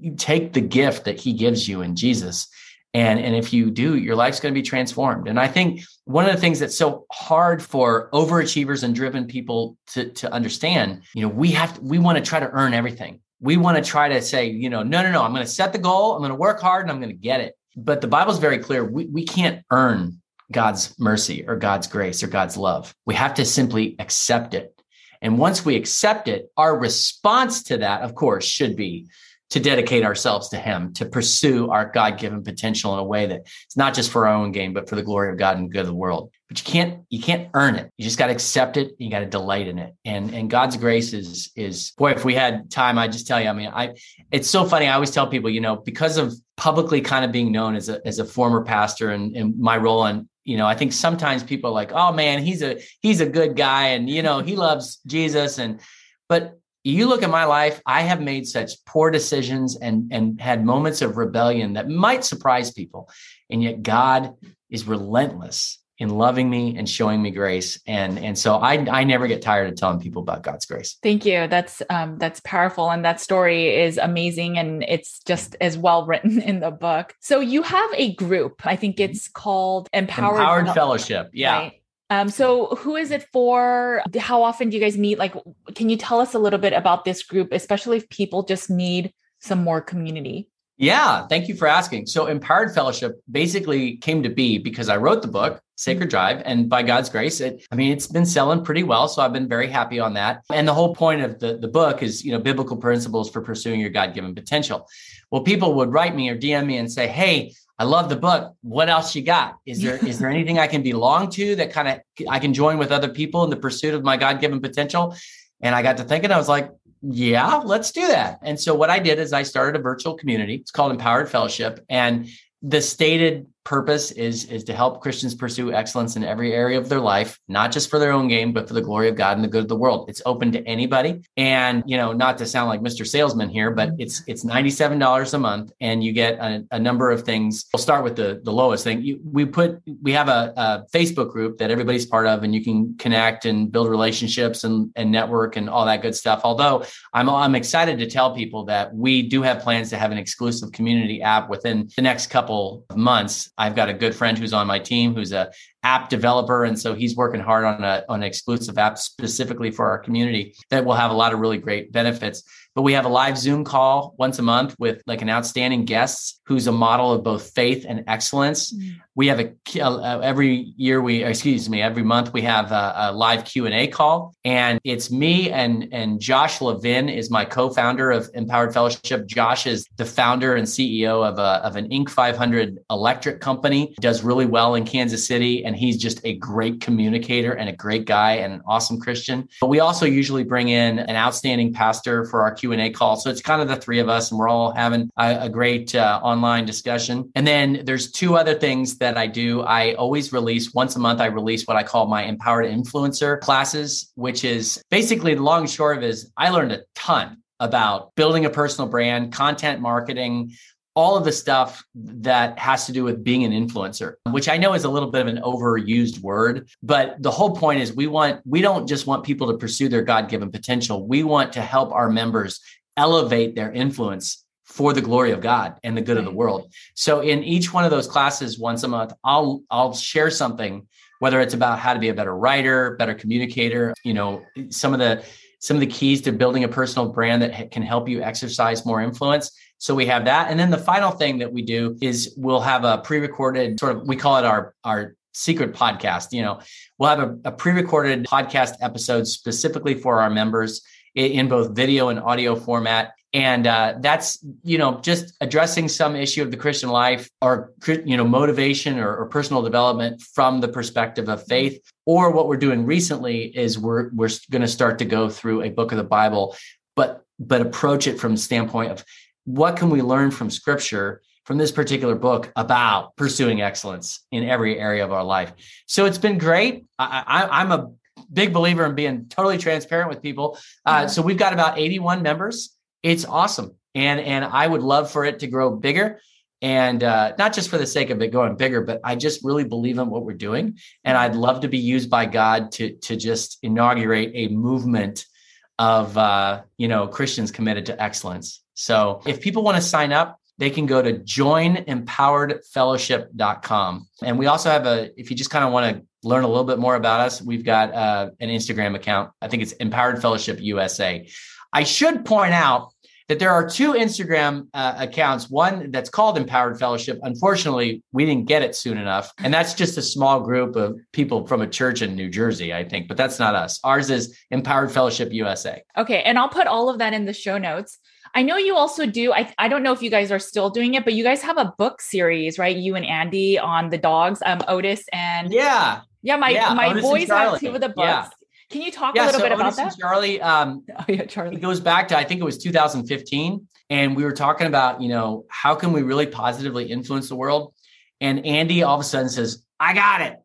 You take the gift that he gives you in Jesus. And, and if you do, your life's going to be transformed. And I think one of the things that's so hard for overachievers and driven people to, to understand, you know, we have, to, we want to try to earn everything. We want to try to say, you know, no, no, no, I'm going to set the goal. I'm going to work hard and I'm going to get it but the Bible's very clear. We, we can't earn God's mercy or God's grace or God's love. We have to simply accept it. And once we accept it, our response to that, of course, should be to dedicate ourselves to Him, to pursue our God given potential in a way that it's not just for our own gain, but for the glory of God and good of the world. But you can't you can't earn it. You just got to accept it. You got to delight in it. And and God's grace is is boy. If we had time, I just tell you. I mean, I it's so funny. I always tell people, you know, because of publicly kind of being known as a as a former pastor and, and my role on you know, I think sometimes people are like, oh man, he's a he's a good guy and you know, he loves Jesus and but you look at my life, I have made such poor decisions and, and had moments of rebellion that might surprise people. And yet God is relentless in loving me and showing me grace. And, and so I, I never get tired of telling people about God's grace. Thank you. That's, um, that's powerful. And that story is amazing. And it's just as well written in the book. So you have a group, I think it's called Empowered, Empowered Fellowship. Yeah. Right? Um, so who is it for? How often do you guys meet? Like, can you tell us a little bit about this group, especially if people just need some more community? Yeah, thank you for asking. So, Empowered Fellowship basically came to be because I wrote the book, Sacred mm-hmm. Drive, and by God's grace, it I mean it's been selling pretty well, so I've been very happy on that. And the whole point of the the book is, you know, biblical principles for pursuing your God-given potential. Well, people would write me or DM me and say, "Hey, I love the book. What else you got? Is there is there anything I can belong to that kind of I can join with other people in the pursuit of my God-given potential?" And I got to thinking, I was like, yeah, let's do that. And so what I did is I started a virtual community. It's called Empowered Fellowship. And the stated purpose is is to help Christians pursue excellence in every area of their life, not just for their own gain, but for the glory of God and the good of the world. It's open to anybody. And, you know, not to sound like Mr. Salesman here, but mm-hmm. it's it's $97 a month and you get a, a number of things. We'll start with the, the lowest thing. You, we put we have a, a Facebook group that everybody's part of and you can connect and build relationships and, and network and all that good stuff. Although I'm I'm excited to tell people that we do have plans to have an exclusive community app within the next couple of months I've got a good friend who's on my team who's a app developer, and so he's working hard on a on an exclusive app specifically for our community that will have a lot of really great benefits. But we have a live Zoom call once a month with like an outstanding guest who's a model of both faith and excellence. Mm. We have a uh, every year we excuse me every month we have a, a live Q and A call, and it's me and and Josh Levin is my co-founder of Empowered Fellowship. Josh is the founder and CEO of a of an Inc. 500 electric company. Does really well in Kansas City, and he's just a great communicator and a great guy and an awesome Christian. But we also usually bring in an outstanding pastor for our Q&A call. So it's kind of the three of us and we're all having a, a great uh, online discussion. And then there's two other things that I do. I always release once a month, I release what I call my empowered influencer classes, which is basically the long and short of is I learned a ton about building a personal brand, content marketing, all of the stuff that has to do with being an influencer, which I know is a little bit of an overused word, but the whole point is we want, we don't just want people to pursue their God given potential. We want to help our members elevate their influence for the glory of God and the good of the hmm. world. So in each one of those classes once a month, I'll, I'll share something, whether it's about how to be a better writer, better communicator, you know, some of the, some of the keys to building a personal brand that can help you exercise more influence so we have that. And then the final thing that we do is we'll have a pre-recorded sort of, we call it our, our secret podcast. You know, we'll have a, a pre-recorded podcast episode specifically for our members in, both video and audio format. And uh, that's, you know, just addressing some issue of the Christian life or, you know, motivation or, or personal development from the perspective of faith. Or what we're doing recently is we're, we're going to start to go through a book of the Bible, but, but approach it from the standpoint of what can we learn from scripture from this particular book about pursuing excellence in every area of our life. So it's been great. I, am a big believer in being totally transparent with people. Uh, so we've got about 81 members. It's awesome, and and I would love for it to grow bigger. And uh, not just for the sake of it going bigger, but I just really believe in what we're doing, and I'd love to be used by God to to just inaugurate a movement of uh, you know Christians committed to excellence. So if people want to sign up, they can go to joinempoweredfellowship.com. And we also have a, if you just kind of want to learn a little bit more about us, we've got uh, an Instagram account. I think it's Empowered Fellowship USA. I should point out that there are two Instagram uh, accounts. One that's called Empowered Fellowship. Unfortunately, we didn't get it soon enough. And that's just a small group of people from a church in New Jersey, I think, but that's not us. Ours is Empowered Fellowship USA. Okay. And I'll put all of that in the show notes. I know you also do. I, I don't know if you guys are still doing it, but you guys have a book series, right? You and Andy on the dogs, um, Otis and yeah, yeah. My yeah, my Otis boys have two of the books. Yeah. Can you talk yeah, a little so bit Otis about that? Charlie, um, oh yeah, Charlie. It goes back to I think it was 2015, and we were talking about you know how can we really positively influence the world, and Andy all of a sudden says, "I got it.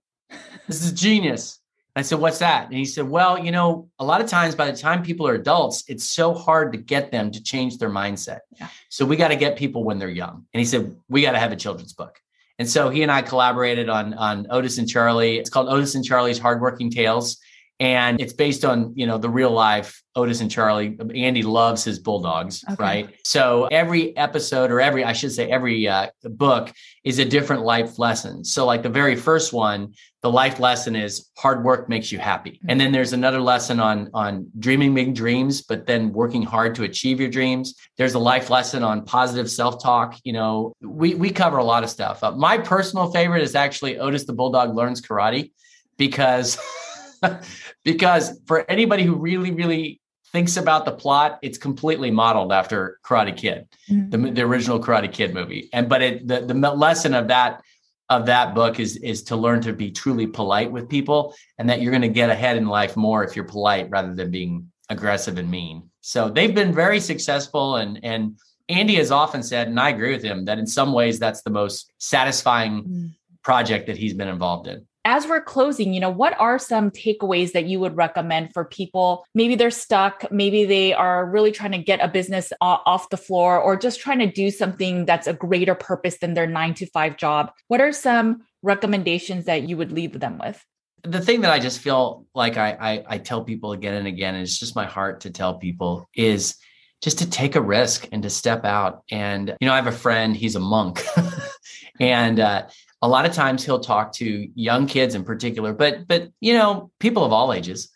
This is genius." I said, What's that? And he said, Well, you know, a lot of times by the time people are adults, it's so hard to get them to change their mindset. Yeah. So we got to get people when they're young. And he said, We got to have a children's book. And so he and I collaborated on, on Otis and Charlie. It's called Otis and Charlie's Hardworking Tales. And it's based on you know the real life otis and charlie. Andy loves his bulldogs okay. right? So every episode or every i should say every uh, book is a different life lesson. So like the very first one the life lesson is hard work makes you happy. Mm-hmm. and then there's another lesson on on dreaming big dreams but then working hard to achieve your dreams. There's a life lesson on positive self-talk you know. We we cover a lot of stuff. Uh, my personal favorite is actually otis the bulldog learns karate because because for anybody who really, really thinks about the plot, it's completely modeled after Karate Kid, mm-hmm. the, the original Karate Kid movie. And but it the, the lesson of that of that book is is to learn to be truly polite with people and that you're going to get ahead in life more if you're polite rather than being aggressive and mean. So they've been very successful and and Andy has often said and I agree with him that in some ways that's the most satisfying mm. project that he's been involved in as we're closing, you know, what are some takeaways that you would recommend for people? Maybe they're stuck, maybe they are really trying to get a business off the floor or just trying to do something that's a greater purpose than their nine to five job. What are some recommendations that you would leave them with? The thing that I just feel like I, I, I tell people again and again, and it's just my heart to tell people is just to take a risk and to step out. And, you know, I have a friend, he's a monk. and uh, a lot of times he'll talk to young kids in particular, but but you know, people of all ages,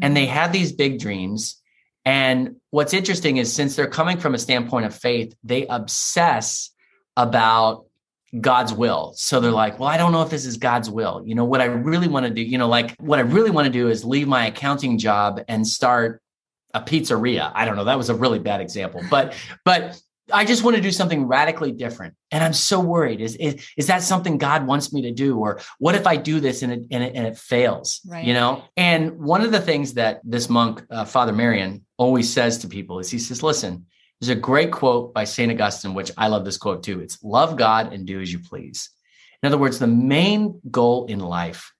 and they mm-hmm. have these big dreams. And what's interesting is since they're coming from a standpoint of faith, they obsess about God's will. So they're like, well, I don't know if this is God's will. You know, what I really want to do, you know, like what I really want to do is leave my accounting job and start a pizzeria. I don't know. That was a really bad example, but, but I just want to do something radically different. And I'm so worried. Is, is, is that something God wants me to do? Or what if I do this and it, and it, and it fails? Right. You know? And one of the things that this monk, uh, Father Marian, always says to people is he says, listen, there's a great quote by St. Augustine, which I love this quote too. It's love God and do as you please. In other words, the main goal in life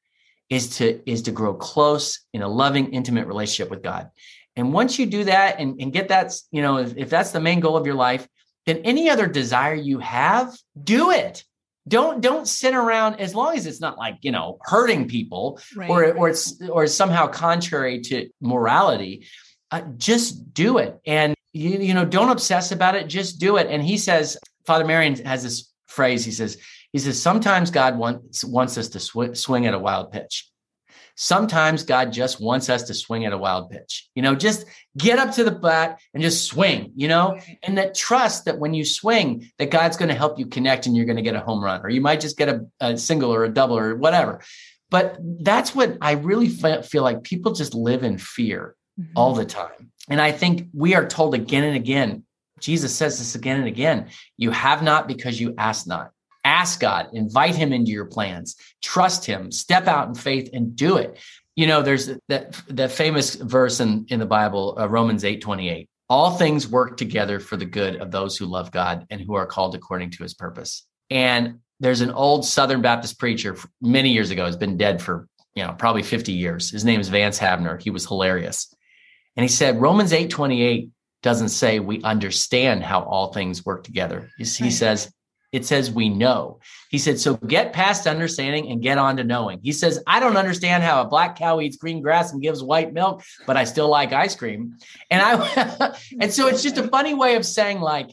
is to, is to grow close in a loving, intimate relationship with God. And once you do that and, and get that, you know, if, if that's the main goal of your life, then any other desire you have, do it. Don't don't sit around as long as it's not like you know hurting people right. or or it's or somehow contrary to morality. Uh, just do it, and you you know don't obsess about it. Just do it. And he says, Father Marian has this phrase. He says he says sometimes God wants wants us to sw- swing at a wild pitch. Sometimes God just wants us to swing at a wild pitch. You know, just get up to the bat and just swing, you know, and that trust that when you swing, that God's going to help you connect and you're going to get a home run, or you might just get a, a single or a double or whatever. But that's what I really feel like people just live in fear mm-hmm. all the time. And I think we are told again and again, Jesus says this again and again you have not because you ask not. Ask God, invite Him into your plans, trust Him, step out in faith and do it. You know, there's that that famous verse in, in the Bible, uh, Romans 8 28. All things work together for the good of those who love God and who are called according to his purpose. And there's an old Southern Baptist preacher many years ago, has been dead for, you know, probably 50 years. His name is Vance Havner. He was hilarious. And he said, Romans 8 28 doesn't say we understand how all things work together. He says it says we know. He said, so get past understanding and get on to knowing. He says, I don't understand how a black cow eats green grass and gives white milk, but I still like ice cream. And I, and so it's just a funny way of saying, like,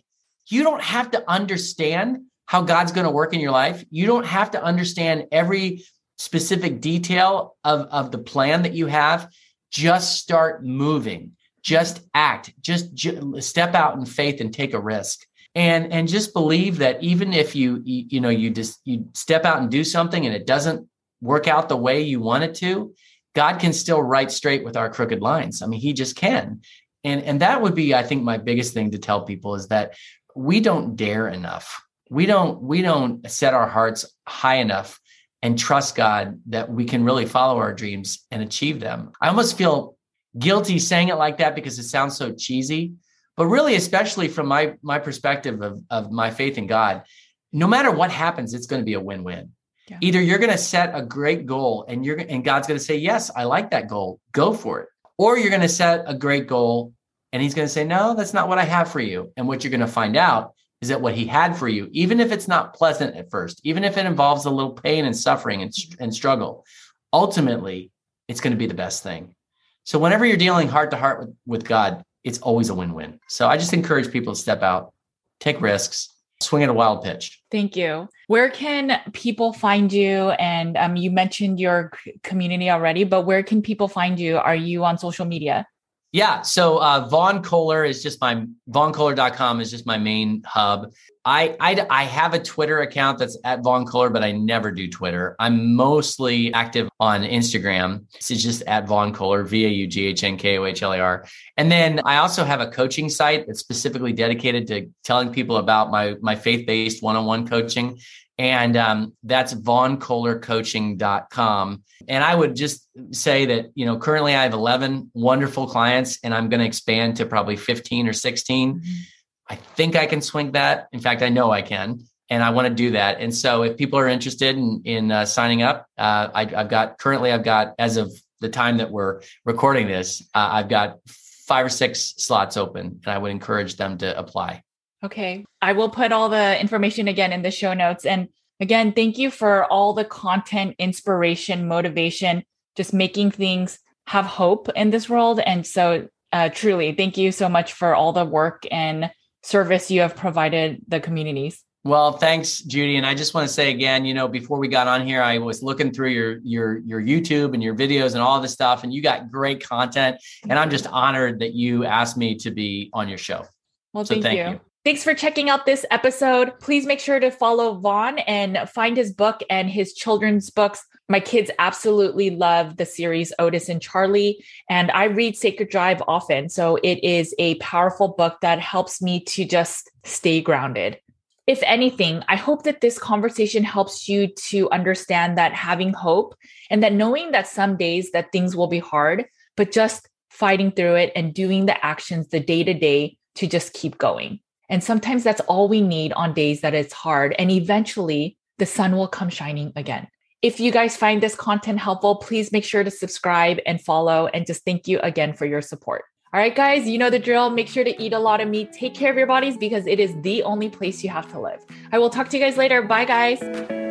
you don't have to understand how God's going to work in your life. You don't have to understand every specific detail of, of the plan that you have. Just start moving, just act, just, just step out in faith and take a risk and and just believe that even if you, you you, know you just you step out and do something and it doesn't work out the way you want it to god can still write straight with our crooked lines. I mean he just can. And and that would be i think my biggest thing to tell people is that we don't dare enough. We don't we don't set our hearts high enough and trust god that we can really follow our dreams and achieve them. I almost feel guilty saying it like that because it sounds so cheesy but really, especially from my my perspective of, of my faith in God, no matter what happens, it's going to be a win-win. Yeah. Either you're going to set a great goal and you're and God's going to say, Yes, I like that goal. Go for it. Or you're going to set a great goal and he's going to say, No, that's not what I have for you. And what you're going to find out is that what he had for you, even if it's not pleasant at first, even if it involves a little pain and suffering and, and struggle, ultimately it's going to be the best thing. So whenever you're dealing heart to heart with, with God, it's always a win-win. So I just encourage people to step out, take risks, swing at a wild pitch. Thank you. Where can people find you? And um, you mentioned your community already, but where can people find you? Are you on social media? Yeah. So uh, Vaughn Kohler is just my vaughnkohler.com is just my main hub. I, I I have a Twitter account that's at Vaughn Kohler, but I never do Twitter. I'm mostly active on Instagram. It's just at Vaughn Kohler, V A U G H N K O H L A R. And then I also have a coaching site that's specifically dedicated to telling people about my my faith based one on one coaching. And um, that's vaughnkohlercoaching.com. And I would just say that, you know, currently I have 11 wonderful clients and I'm going to expand to probably 15 or 16. Mm-hmm. I think I can swing that. In fact, I know I can. And I want to do that. And so if people are interested in, in uh, signing up, uh, I, have got currently, I've got, as of the time that we're recording this, uh, I've got five or six slots open and I would encourage them to apply. Okay. I will put all the information again in the show notes. And again, thank you for all the content, inspiration, motivation, just making things have hope in this world. And so, uh, truly, thank you so much for all the work and service you have provided the communities. Well, thanks, Judy. And I just want to say again, you know, before we got on here, I was looking through your your your YouTube and your videos and all this stuff, and you got great content. And I'm just honored that you asked me to be on your show. Well, so thank, thank you. you. Thanks for checking out this episode. Please make sure to follow Vaughn and find his book and his children's books. My kids absolutely love the series Otis and Charlie, and I read Sacred Drive often. So it is a powerful book that helps me to just stay grounded. If anything, I hope that this conversation helps you to understand that having hope and that knowing that some days that things will be hard, but just fighting through it and doing the actions the day to day to just keep going. And sometimes that's all we need on days that it's hard. And eventually the sun will come shining again. If you guys find this content helpful, please make sure to subscribe and follow. And just thank you again for your support. All right, guys, you know the drill. Make sure to eat a lot of meat. Take care of your bodies because it is the only place you have to live. I will talk to you guys later. Bye, guys.